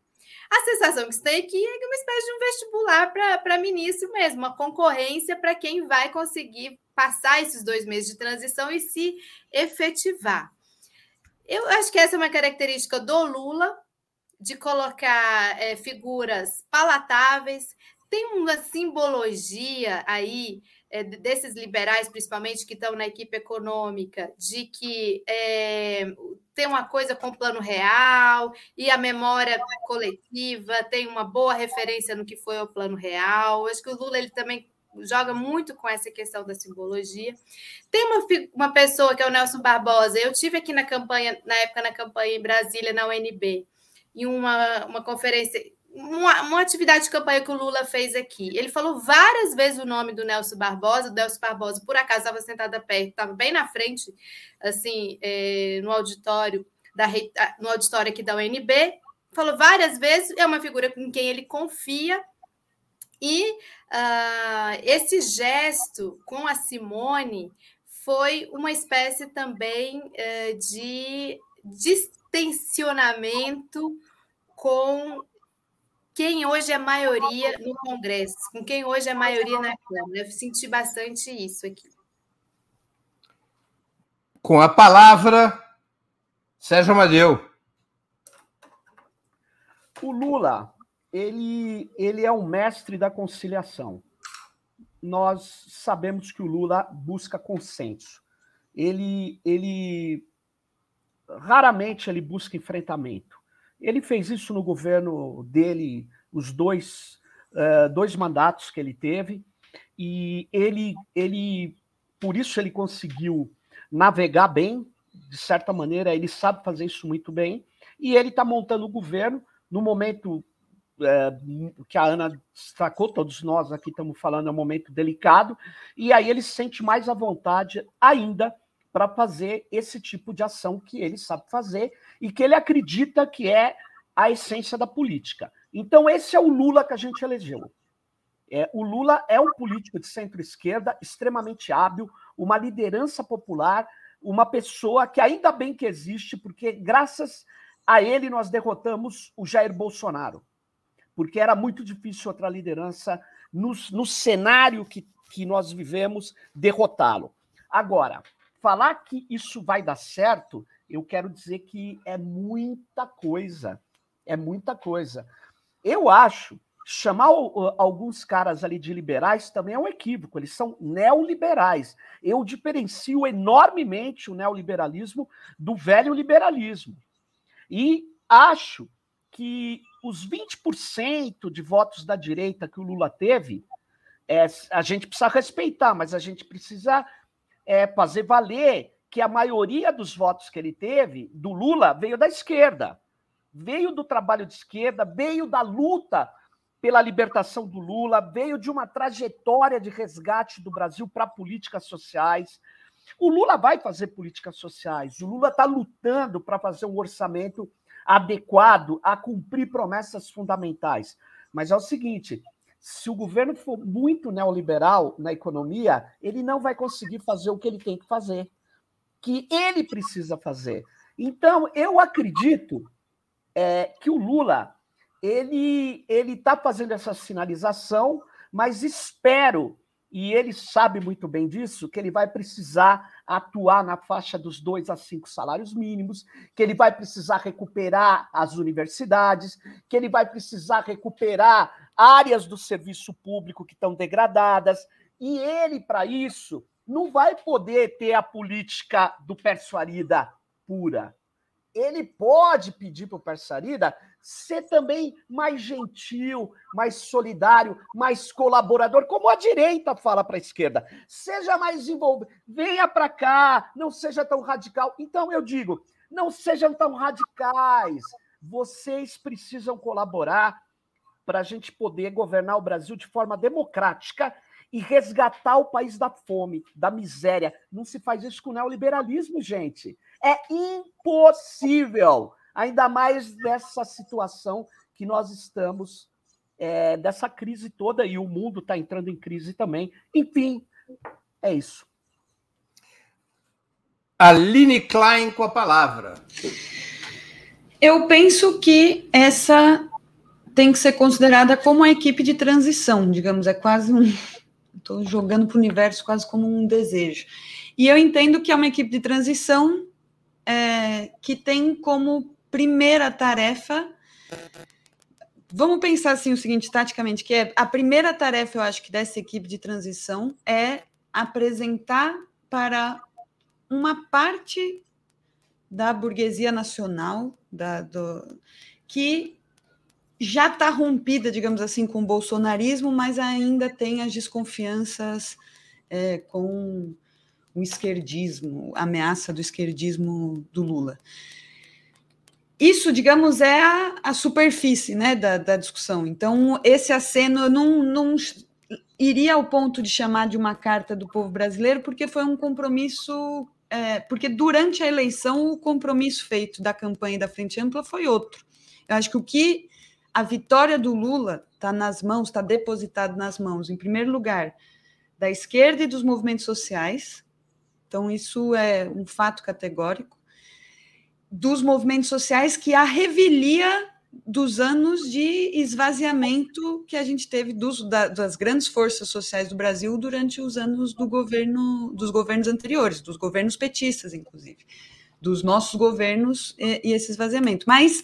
A sensação que se tem aqui é, é uma espécie de um vestibular para ministro mesmo, uma concorrência para quem vai conseguir passar esses dois meses de transição e se efetivar. Eu acho que essa é uma característica do Lula, de colocar é, figuras palatáveis, tem uma simbologia aí é, desses liberais, principalmente que estão na equipe econômica, de que é, tem uma coisa com plano real e a memória coletiva tem uma boa referência no que foi o plano real. Acho que o Lula ele também joga muito com essa questão da simbologia. Tem uma, uma pessoa que é o Nelson Barbosa. Eu tive aqui na campanha, na época na campanha em Brasília, na UNB, em uma, uma conferência uma, uma, atividade de campanha que o Lula fez aqui. Ele falou várias vezes o nome do Nelson Barbosa. O Nelson Barbosa, por acaso, estava sentada perto, estava bem na frente, assim, é, no auditório da no auditório aqui da UNB. Falou várias vezes, é uma figura com quem ele confia. E uh, esse gesto com a Simone foi uma espécie também uh, de distensionamento com quem hoje é maioria no Congresso, com quem hoje é maioria na Câmara. Eu senti bastante isso aqui. Com a palavra, Sérgio Amadeu. O Lula, ele, ele é um mestre da conciliação. Nós sabemos que o Lula busca consenso. Ele, ele raramente ele busca enfrentamento. Ele fez isso no governo dele, os dois, uh, dois mandatos que ele teve, e ele, ele, por isso ele conseguiu navegar bem, de certa maneira, ele sabe fazer isso muito bem, e ele está montando o governo no momento é, que a Ana destacou, todos nós aqui estamos falando, é um momento delicado, e aí ele se sente mais à vontade ainda para fazer esse tipo de ação que ele sabe fazer e que ele acredita que é a essência da política. Então, esse é o Lula que a gente elegeu. É, o Lula é um político de centro-esquerda extremamente hábil, uma liderança popular, uma pessoa que ainda bem que existe, porque graças a ele nós derrotamos o Jair Bolsonaro. Porque era muito difícil outra liderança, no, no cenário que, que nós vivemos, derrotá-lo. Agora, falar que isso vai dar certo, eu quero dizer que é muita coisa. É muita coisa. Eu acho chamar alguns caras ali de liberais também é um equívoco, eles são neoliberais. Eu diferencio enormemente o neoliberalismo do velho liberalismo. E acho que os 20% de votos da direita que o Lula teve, é, a gente precisa respeitar, mas a gente precisa é, fazer valer que a maioria dos votos que ele teve, do Lula, veio da esquerda. Veio do trabalho de esquerda, veio da luta pela libertação do Lula, veio de uma trajetória de resgate do Brasil para políticas sociais. O Lula vai fazer políticas sociais, o Lula está lutando para fazer um orçamento adequado a cumprir promessas fundamentais. Mas é o seguinte: se o governo for muito neoliberal na economia, ele não vai conseguir fazer o que ele tem que fazer, que ele precisa fazer. Então, eu acredito é, que o Lula ele ele está fazendo essa sinalização, mas espero e ele sabe muito bem disso, que ele vai precisar atuar na faixa dos dois a cinco salários mínimos, que ele vai precisar recuperar as universidades, que ele vai precisar recuperar áreas do serviço público que estão degradadas, e ele, para isso, não vai poder ter a política do persuarida pura. Ele pode pedir para o persuarida ser também mais gentil, mais solidário, mais colaborador, como a direita fala para a esquerda. Seja mais envolvido, venha para cá, não seja tão radical. Então eu digo, não sejam tão radicais. Vocês precisam colaborar para a gente poder governar o Brasil de forma democrática e resgatar o país da fome, da miséria. Não se faz isso com o neoliberalismo, gente. É impossível ainda mais nessa situação que nós estamos, é, dessa crise toda, e o mundo está entrando em crise também. Enfim, é isso. Aline Klein com a palavra. Eu penso que essa tem que ser considerada como uma equipe de transição, digamos, é quase um. Estou jogando para o universo quase como um desejo. E eu entendo que é uma equipe de transição é, que tem como primeira tarefa. Vamos pensar assim o seguinte, taticamente, que é a primeira tarefa, eu acho que dessa equipe de transição é apresentar para uma parte da burguesia nacional, da, do, que já está rompida, digamos assim, com o bolsonarismo, mas ainda tem as desconfianças é, com o esquerdismo, a ameaça do esquerdismo do Lula. Isso, digamos, é a, a superfície né, da, da, discussão. Então, esse aceno eu não, não iria ao ponto de chamar de uma carta do povo brasileiro, porque foi um compromisso. É, porque durante a eleição, o compromisso feito da campanha da Frente Ampla foi outro. Eu acho que o que a vitória do Lula está nas mãos, está depositado nas mãos, em primeiro lugar, da esquerda e dos movimentos sociais. Então, isso é um fato categórico. Dos movimentos sociais que a revelia dos anos de esvaziamento que a gente teve dos, da, das grandes forças sociais do Brasil durante os anos do governo dos governos anteriores, dos governos petistas, inclusive, dos nossos governos e, e esse esvaziamento. Mas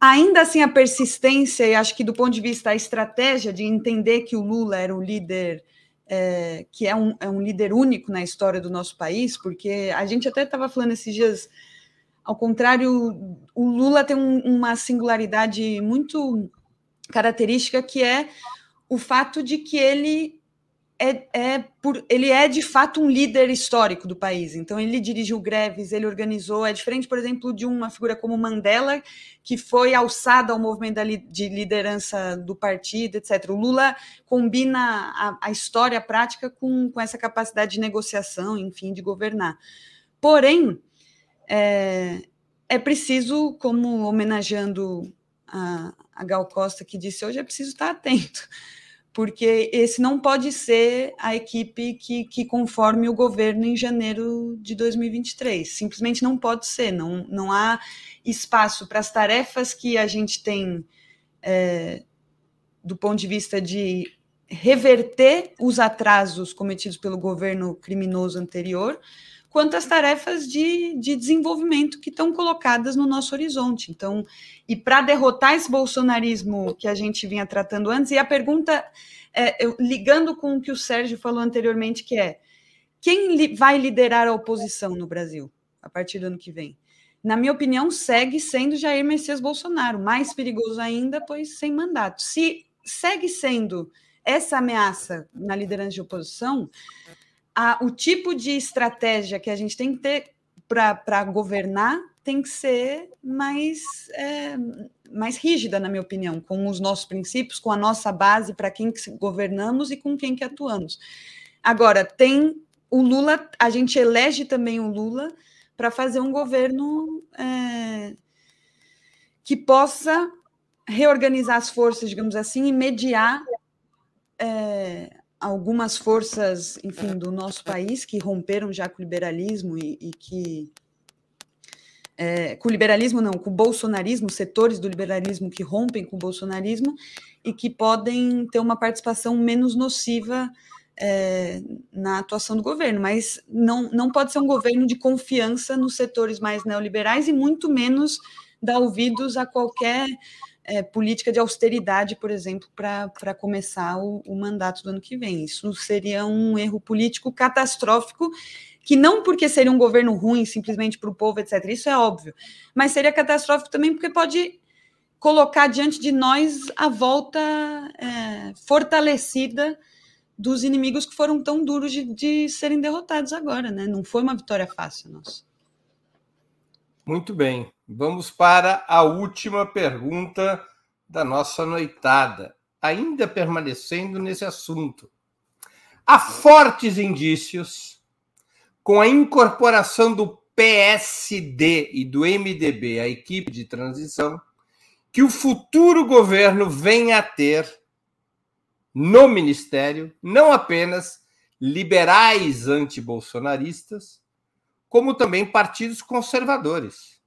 Ainda assim, a persistência, e acho que do ponto de vista da estratégia de entender que o Lula era um líder é, que é um, é um líder único na história do nosso país, porque a gente até estava falando esses dias, ao contrário, o Lula tem um, uma singularidade muito característica que é o fato de que ele é, é por, ele é de fato um líder histórico do país. Então, ele dirigiu greves, ele organizou. É diferente, por exemplo, de uma figura como Mandela, que foi alçada ao movimento de liderança do partido, etc. O Lula combina a, a história prática com, com essa capacidade de negociação, enfim, de governar. Porém, é, é preciso, como homenageando a, a Gal Costa que disse hoje, é preciso estar atento porque esse não pode ser a equipe que, que conforme o governo em janeiro de 2023. Simplesmente não pode ser, não, não há espaço para as tarefas que a gente tem é, do ponto de vista de reverter os atrasos cometidos pelo governo criminoso anterior, quanto às tarefas de, de desenvolvimento que estão colocadas no nosso horizonte. Então, e para derrotar esse bolsonarismo que a gente vinha tratando antes, e a pergunta, é, eu, ligando com o que o Sérgio falou anteriormente, que é quem li, vai liderar a oposição no Brasil a partir do ano que vem? Na minha opinião, segue sendo Jair Messias Bolsonaro, mais perigoso ainda, pois sem mandato. Se segue sendo essa ameaça na liderança de oposição, a, o tipo de estratégia que a gente tem que ter para governar tem que ser mais, é, mais rígida, na minha opinião, com os nossos princípios, com a nossa base para quem que governamos e com quem que atuamos. Agora, tem o Lula, a gente elege também o Lula para fazer um governo é, que possa reorganizar as forças, digamos assim, e mediar é, algumas forças, enfim, do nosso país que romperam já com o liberalismo e, e que é, com o liberalismo não, com o bolsonarismo, setores do liberalismo que rompem com o bolsonarismo e que podem ter uma participação menos nociva é, na atuação do governo, mas não, não pode ser um governo de confiança nos setores mais neoliberais e muito menos dar ouvidos a qualquer é, política de austeridade, por exemplo, para começar o, o mandato do ano que vem. Isso seria um erro político catastrófico que não porque seria um governo ruim simplesmente para o povo, etc. Isso é óbvio, mas seria catastrófico também porque pode colocar diante de nós a volta é, fortalecida dos inimigos que foram tão duros de, de, serem derrotados agora, né? Não foi uma vitória fácil, nossa. Muito bem. Vamos para a última pergunta da nossa noitada, ainda permanecendo nesse assunto. Há fortes indícios, com a incorporação do PSD e do MDB à equipe de transição, que o futuro governo venha a ter no ministério não apenas liberais antibolsonaristas, como também partidos conservadores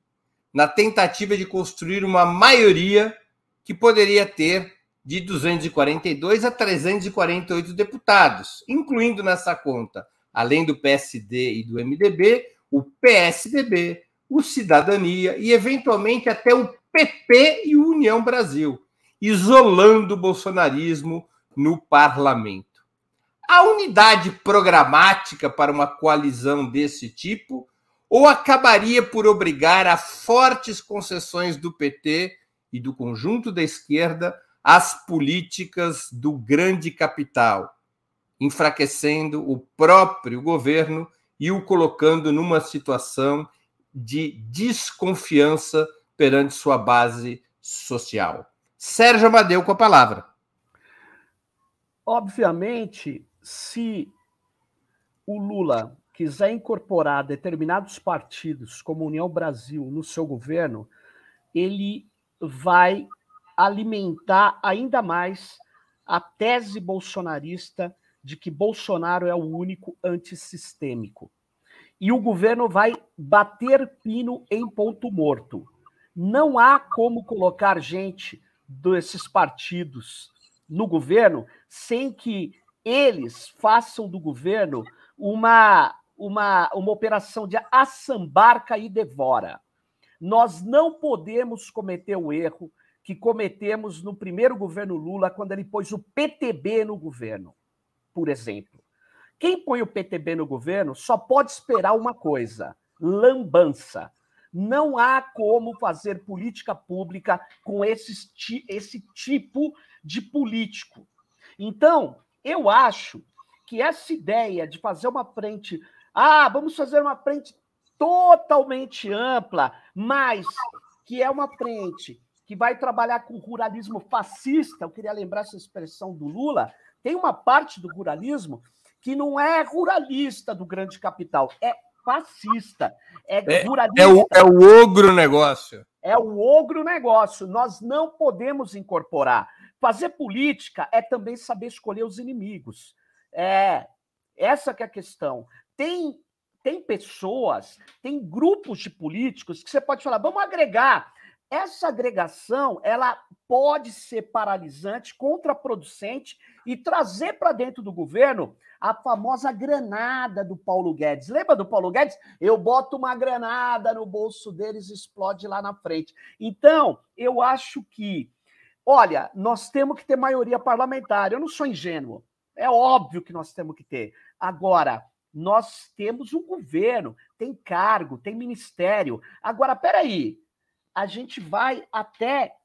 na tentativa de construir uma maioria que poderia ter de 242 a 348 deputados, incluindo nessa conta, além do PSD e do MDB, o PSDB, o Cidadania e, eventualmente, até o PP e o União Brasil, isolando o bolsonarismo no parlamento. A unidade programática para uma coalizão desse tipo ou acabaria por obrigar a fortes concessões do PT e do conjunto da esquerda às políticas do grande capital, enfraquecendo o próprio governo e o colocando numa situação de desconfiança perante sua base social. Sérgio Amadeu com a palavra. Obviamente, se o Lula quiser incorporar determinados partidos, como União Brasil, no seu governo, ele vai alimentar ainda mais a tese bolsonarista de que Bolsonaro é o único antissistêmico. E o governo vai bater pino em ponto morto. Não há como colocar gente desses partidos no governo sem que eles façam do governo uma, uma, uma operação de assambarca e devora. Nós não podemos cometer o erro que cometemos no primeiro governo Lula, quando ele pôs o PTB no governo, por exemplo. Quem põe o PTB no governo só pode esperar uma coisa: lambança. Não há como fazer política pública com esse, esse tipo de político. Então, eu acho que essa ideia de fazer uma frente, ah, vamos fazer uma frente totalmente ampla, mas que é uma frente que vai trabalhar com ruralismo fascista, eu queria lembrar essa expressão do Lula, tem uma parte do ruralismo que não é ruralista do grande capital, é fascista, é, é ruralista. É o, é o ogro negócio. É o ogro negócio. Nós não podemos incorporar. Fazer política é também saber escolher os inimigos. É essa que é a questão. Tem tem pessoas, tem grupos de políticos que você pode falar, vamos agregar. Essa agregação, ela pode ser paralisante, contraproducente e trazer para dentro do governo a famosa granada do Paulo Guedes. Lembra do Paulo Guedes? Eu boto uma granada no bolso deles e explode lá na frente. Então, eu acho que, olha, nós temos que ter maioria parlamentar. Eu não sou ingênuo. É óbvio que nós temos que ter. Agora, nós temos um governo, tem cargo, tem ministério. Agora, peraí, a gente vai até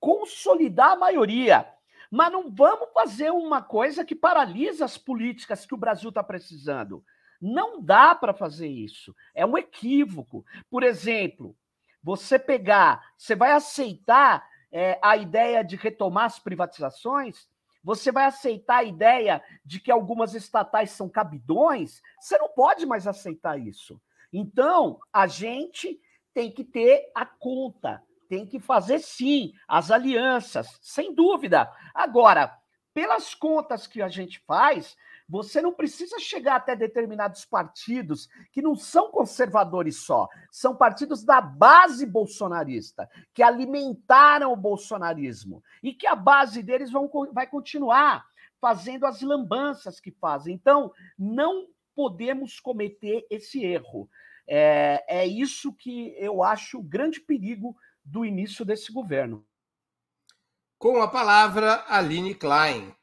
consolidar a maioria. Mas não vamos fazer uma coisa que paralisa as políticas que o Brasil está precisando. Não dá para fazer isso. É um equívoco. Por exemplo, você pegar, você vai aceitar é, a ideia de retomar as privatizações? Você vai aceitar a ideia de que algumas estatais são cabidões? Você não pode mais aceitar isso. Então, a gente tem que ter a conta, tem que fazer sim as alianças, sem dúvida. Agora, pelas contas que a gente faz, você não precisa chegar até determinados partidos que não são conservadores só, são partidos da base bolsonarista, que alimentaram o bolsonarismo e que a base deles vão, vai continuar fazendo as lambanças que fazem. Então, não podemos cometer esse erro. É, é isso que eu acho o grande perigo do início desse governo. Com a palavra, Aline Klein.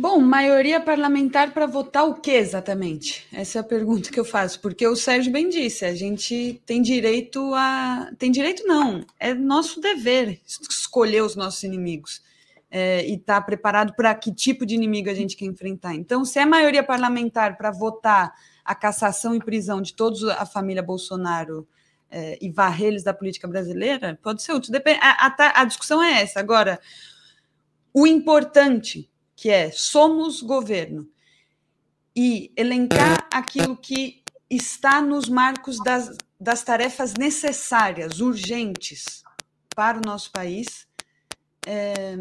Bom, maioria parlamentar para votar o que exatamente? Essa é a pergunta que eu faço, porque o Sérgio bem disse, a gente tem direito a. Tem direito não, é nosso dever escolher os nossos inimigos. É, e estar tá preparado para que tipo de inimigo a gente quer enfrentar. Então, se é maioria parlamentar para votar a cassação e prisão de toda a família Bolsonaro é, e varrer eles da política brasileira, pode ser útil. Depende, a, a, a discussão é essa. Agora, o importante, que é somos governo, e elencar aquilo que está nos marcos das, das tarefas necessárias, urgentes para o nosso país, é,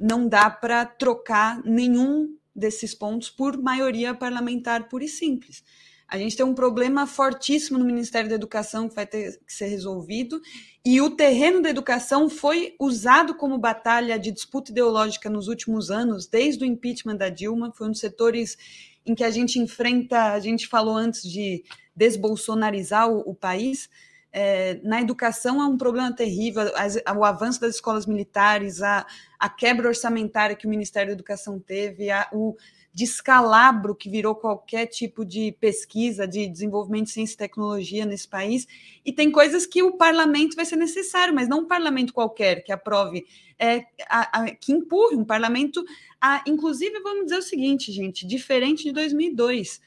não dá para trocar nenhum desses pontos por maioria parlamentar pura e simples. A gente tem um problema fortíssimo no Ministério da Educação que vai ter que ser resolvido, e o terreno da educação foi usado como batalha de disputa ideológica nos últimos anos, desde o impeachment da Dilma, foi um dos setores em que a gente enfrenta, a gente falou antes de desbolsonarizar o, o país, é, na educação é um problema terrível, as, o avanço das escolas militares, a, a, quebra orçamentária que o Ministério da Educação teve, a, o descalabro que virou qualquer tipo de pesquisa, de desenvolvimento de ciência e tecnologia nesse país, e tem coisas que o parlamento vai ser necessário, mas não um parlamento qualquer que aprove, é, a, a, que empurre um parlamento a, inclusive, vamos dizer o seguinte, gente, diferente de 2002,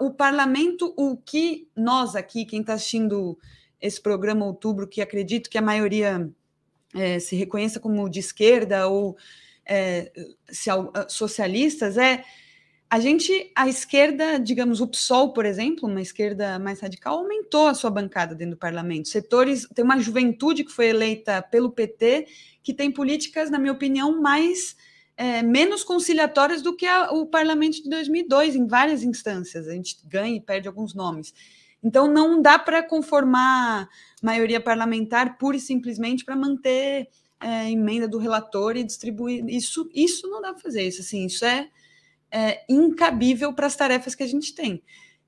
o parlamento, o que nós aqui, quem está assistindo esse programa Outubro, que acredito que a maioria é, se reconheça como de esquerda ou é, se, socialistas, é a gente, a esquerda, digamos, o PSOL, por exemplo, uma esquerda mais radical, aumentou a sua bancada dentro do parlamento. Setores, tem uma juventude que foi eleita pelo PT, que tem políticas, na minha opinião, mais é, menos conciliatórias do que a, o parlamento de 2002, em várias instâncias. A gente ganha e perde alguns nomes. Então, não dá para conformar maioria parlamentar pura e simplesmente para manter é, emenda do relator e distribuir. Isso, isso não dá para fazer. Isso, assim, isso é, é incabível para as tarefas que a gente tem.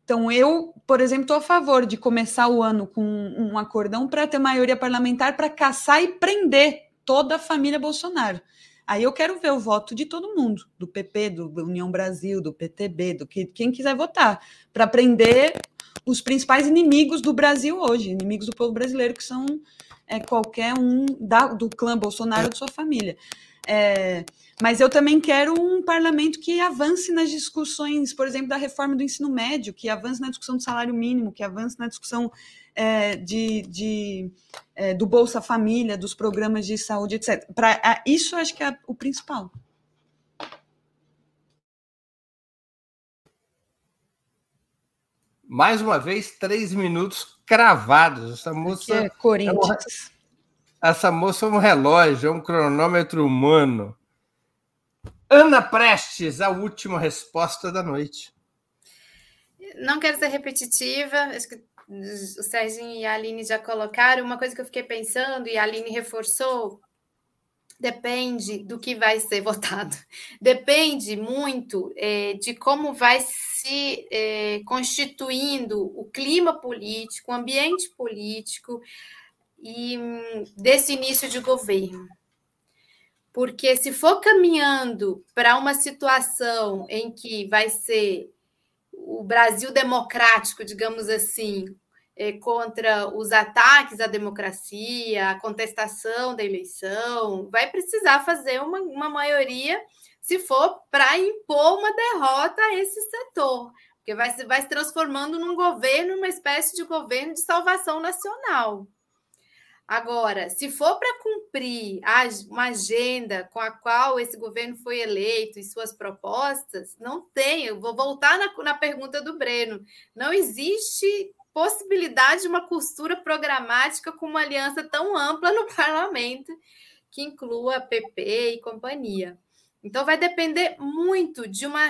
Então, eu, por exemplo, estou a favor de começar o ano com um acordão para ter maioria parlamentar para caçar e prender toda a família Bolsonaro. Aí eu quero ver o voto de todo mundo, do PP, do União Brasil, do PTB, do que quem quiser votar, para prender os principais inimigos do Brasil hoje, inimigos do povo brasileiro, que são é, qualquer um da, do clã Bolsonaro de sua família. É, mas eu também quero um parlamento que avance nas discussões, por exemplo, da reforma do ensino médio, que avance na discussão do salário mínimo, que avance na discussão é, de, de é, do Bolsa Família, dos programas de saúde, etc. Pra, isso acho que é o principal. Mais uma vez, três minutos cravados. Essa moça. é Corinthians. É essa moça é um relógio, é um cronômetro humano. Ana Prestes, a última resposta da noite. Não quero ser repetitiva, acho que o Serginho e a Aline já colocaram. Uma coisa que eu fiquei pensando e a Aline reforçou depende do que vai ser (laughs) votado. Depende muito é, de como vai se é, constituindo o clima político, o ambiente político e hum, desse início de governo. Porque se for caminhando para uma situação em que vai ser o Brasil democrático, digamos assim, contra os ataques à democracia, a contestação da eleição, vai precisar fazer uma, uma maioria, se for para impor uma derrota a esse setor, porque vai, vai se transformando num governo, uma espécie de governo de salvação nacional. Agora, se for para cumprir uma agenda com a qual esse governo foi eleito e suas propostas, não tem. Eu vou voltar na, na pergunta do Breno. Não existe possibilidade de uma costura programática com uma aliança tão ampla no (laughs) parlamento que inclua PP e companhia. Então, vai depender muito de uma.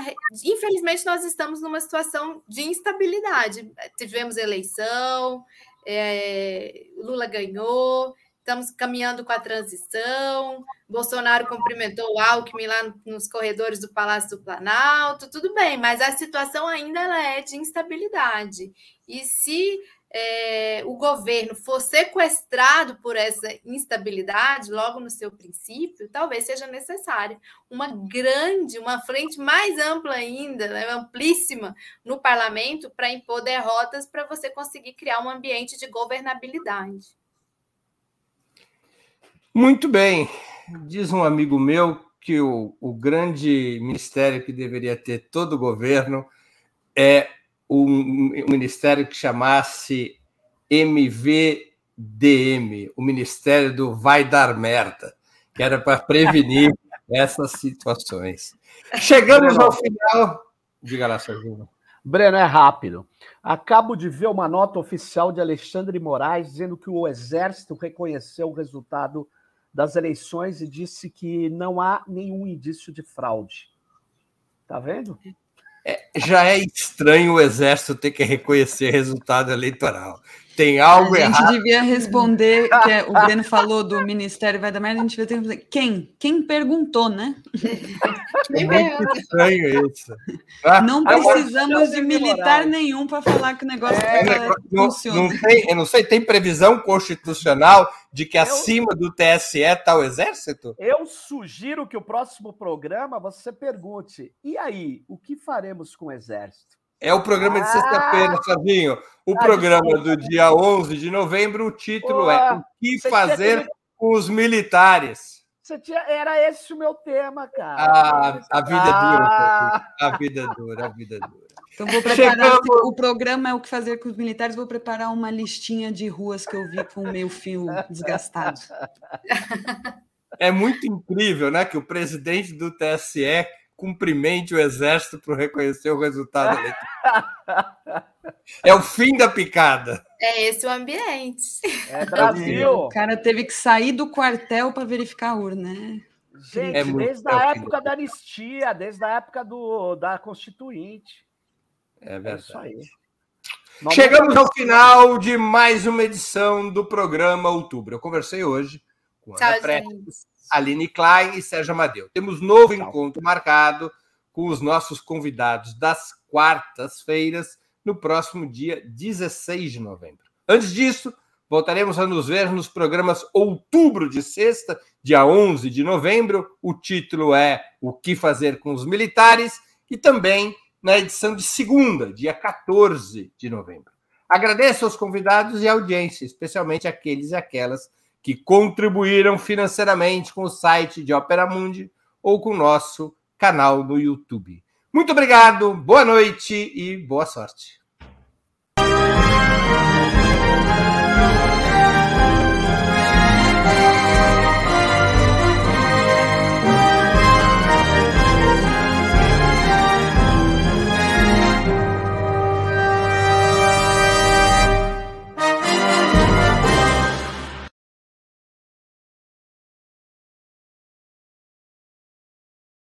Infelizmente, nós estamos numa situação de instabilidade. Tivemos eleição, é... Lula ganhou, estamos caminhando com a transição. Bolsonaro cumprimentou o Alckmin lá nos corredores do Palácio do Planalto, tudo bem, mas a situação ainda ela é de instabilidade. E se é, o governo for sequestrado por essa instabilidade, logo no seu princípio, talvez seja necessária uma grande, uma frente mais ampla ainda, né, amplíssima no parlamento, para impor derrotas para você conseguir criar um ambiente de governabilidade. Muito bem. Diz um amigo meu que o, o grande ministério que deveria ter todo o governo é um, um ministério que chamasse MVDM, o Ministério do Vai Dar Merda, que era para prevenir (laughs) essas situações. Chegamos ao final. Diga lá, Serginho. Breno, é rápido. Acabo de ver uma nota oficial de Alexandre Moraes dizendo que o Exército reconheceu o resultado das eleições e disse que não há nenhum indício de fraude. Tá vendo? É, já é estranho o Exército ter que reconhecer resultado eleitoral. Tem algo errado. A gente errado. devia responder, (laughs) que é, o Breno falou do Ministério vai dar merda, a gente devia ter que quem? Quem perguntou, né? É muito estranho isso. (laughs) Ah, não precisamos de militar nenhum para falar que o negócio é, não, funciona. Não tem, eu não sei, tem previsão constitucional de que eu, acima do TSE está o Exército? Eu sugiro que o próximo programa você pergunte, e aí, o que faremos com o Exército? É o programa de sexta-feira, Savinho. O ah, programa do dia 11 de novembro, o título é O que fazer com os militares? Tinha... Era esse o meu tema, cara. Ah, a vida é dura, ah. a vida é dura, a vida é dura. Então vou preparar Chegamos... o programa é o que fazer com os militares. Vou preparar uma listinha de ruas que eu vi com o meu fio desgastado. É muito incrível, né, que o presidente do TSE cumprimente o exército para reconhecer o resultado eleitoral. é o fim da picada. É esse o ambiente. É Brasil. O cara teve que sair do quartel para verificar a urna. Né? Gente, é desde a época da anistia, desde a época do, da Constituinte. É verdade. É isso aí. Chegamos ao final de mais uma edição do programa Outubro. Eu conversei hoje com Ana Prestes, Aline Klein e Sérgio Amadeu. Temos novo encontro marcado com os nossos convidados das quartas-feiras, no próximo dia 16 de novembro. Antes disso, voltaremos a nos ver nos programas Outubro de Sexta, dia 11 de novembro. O título é O que fazer com os militares e também na edição de segunda, dia 14 de novembro. Agradeço aos convidados e à audiência, especialmente aqueles e aquelas que contribuíram financeiramente com o site de Opera Mundi ou com o nosso canal no YouTube. Muito obrigado, boa noite e boa sorte.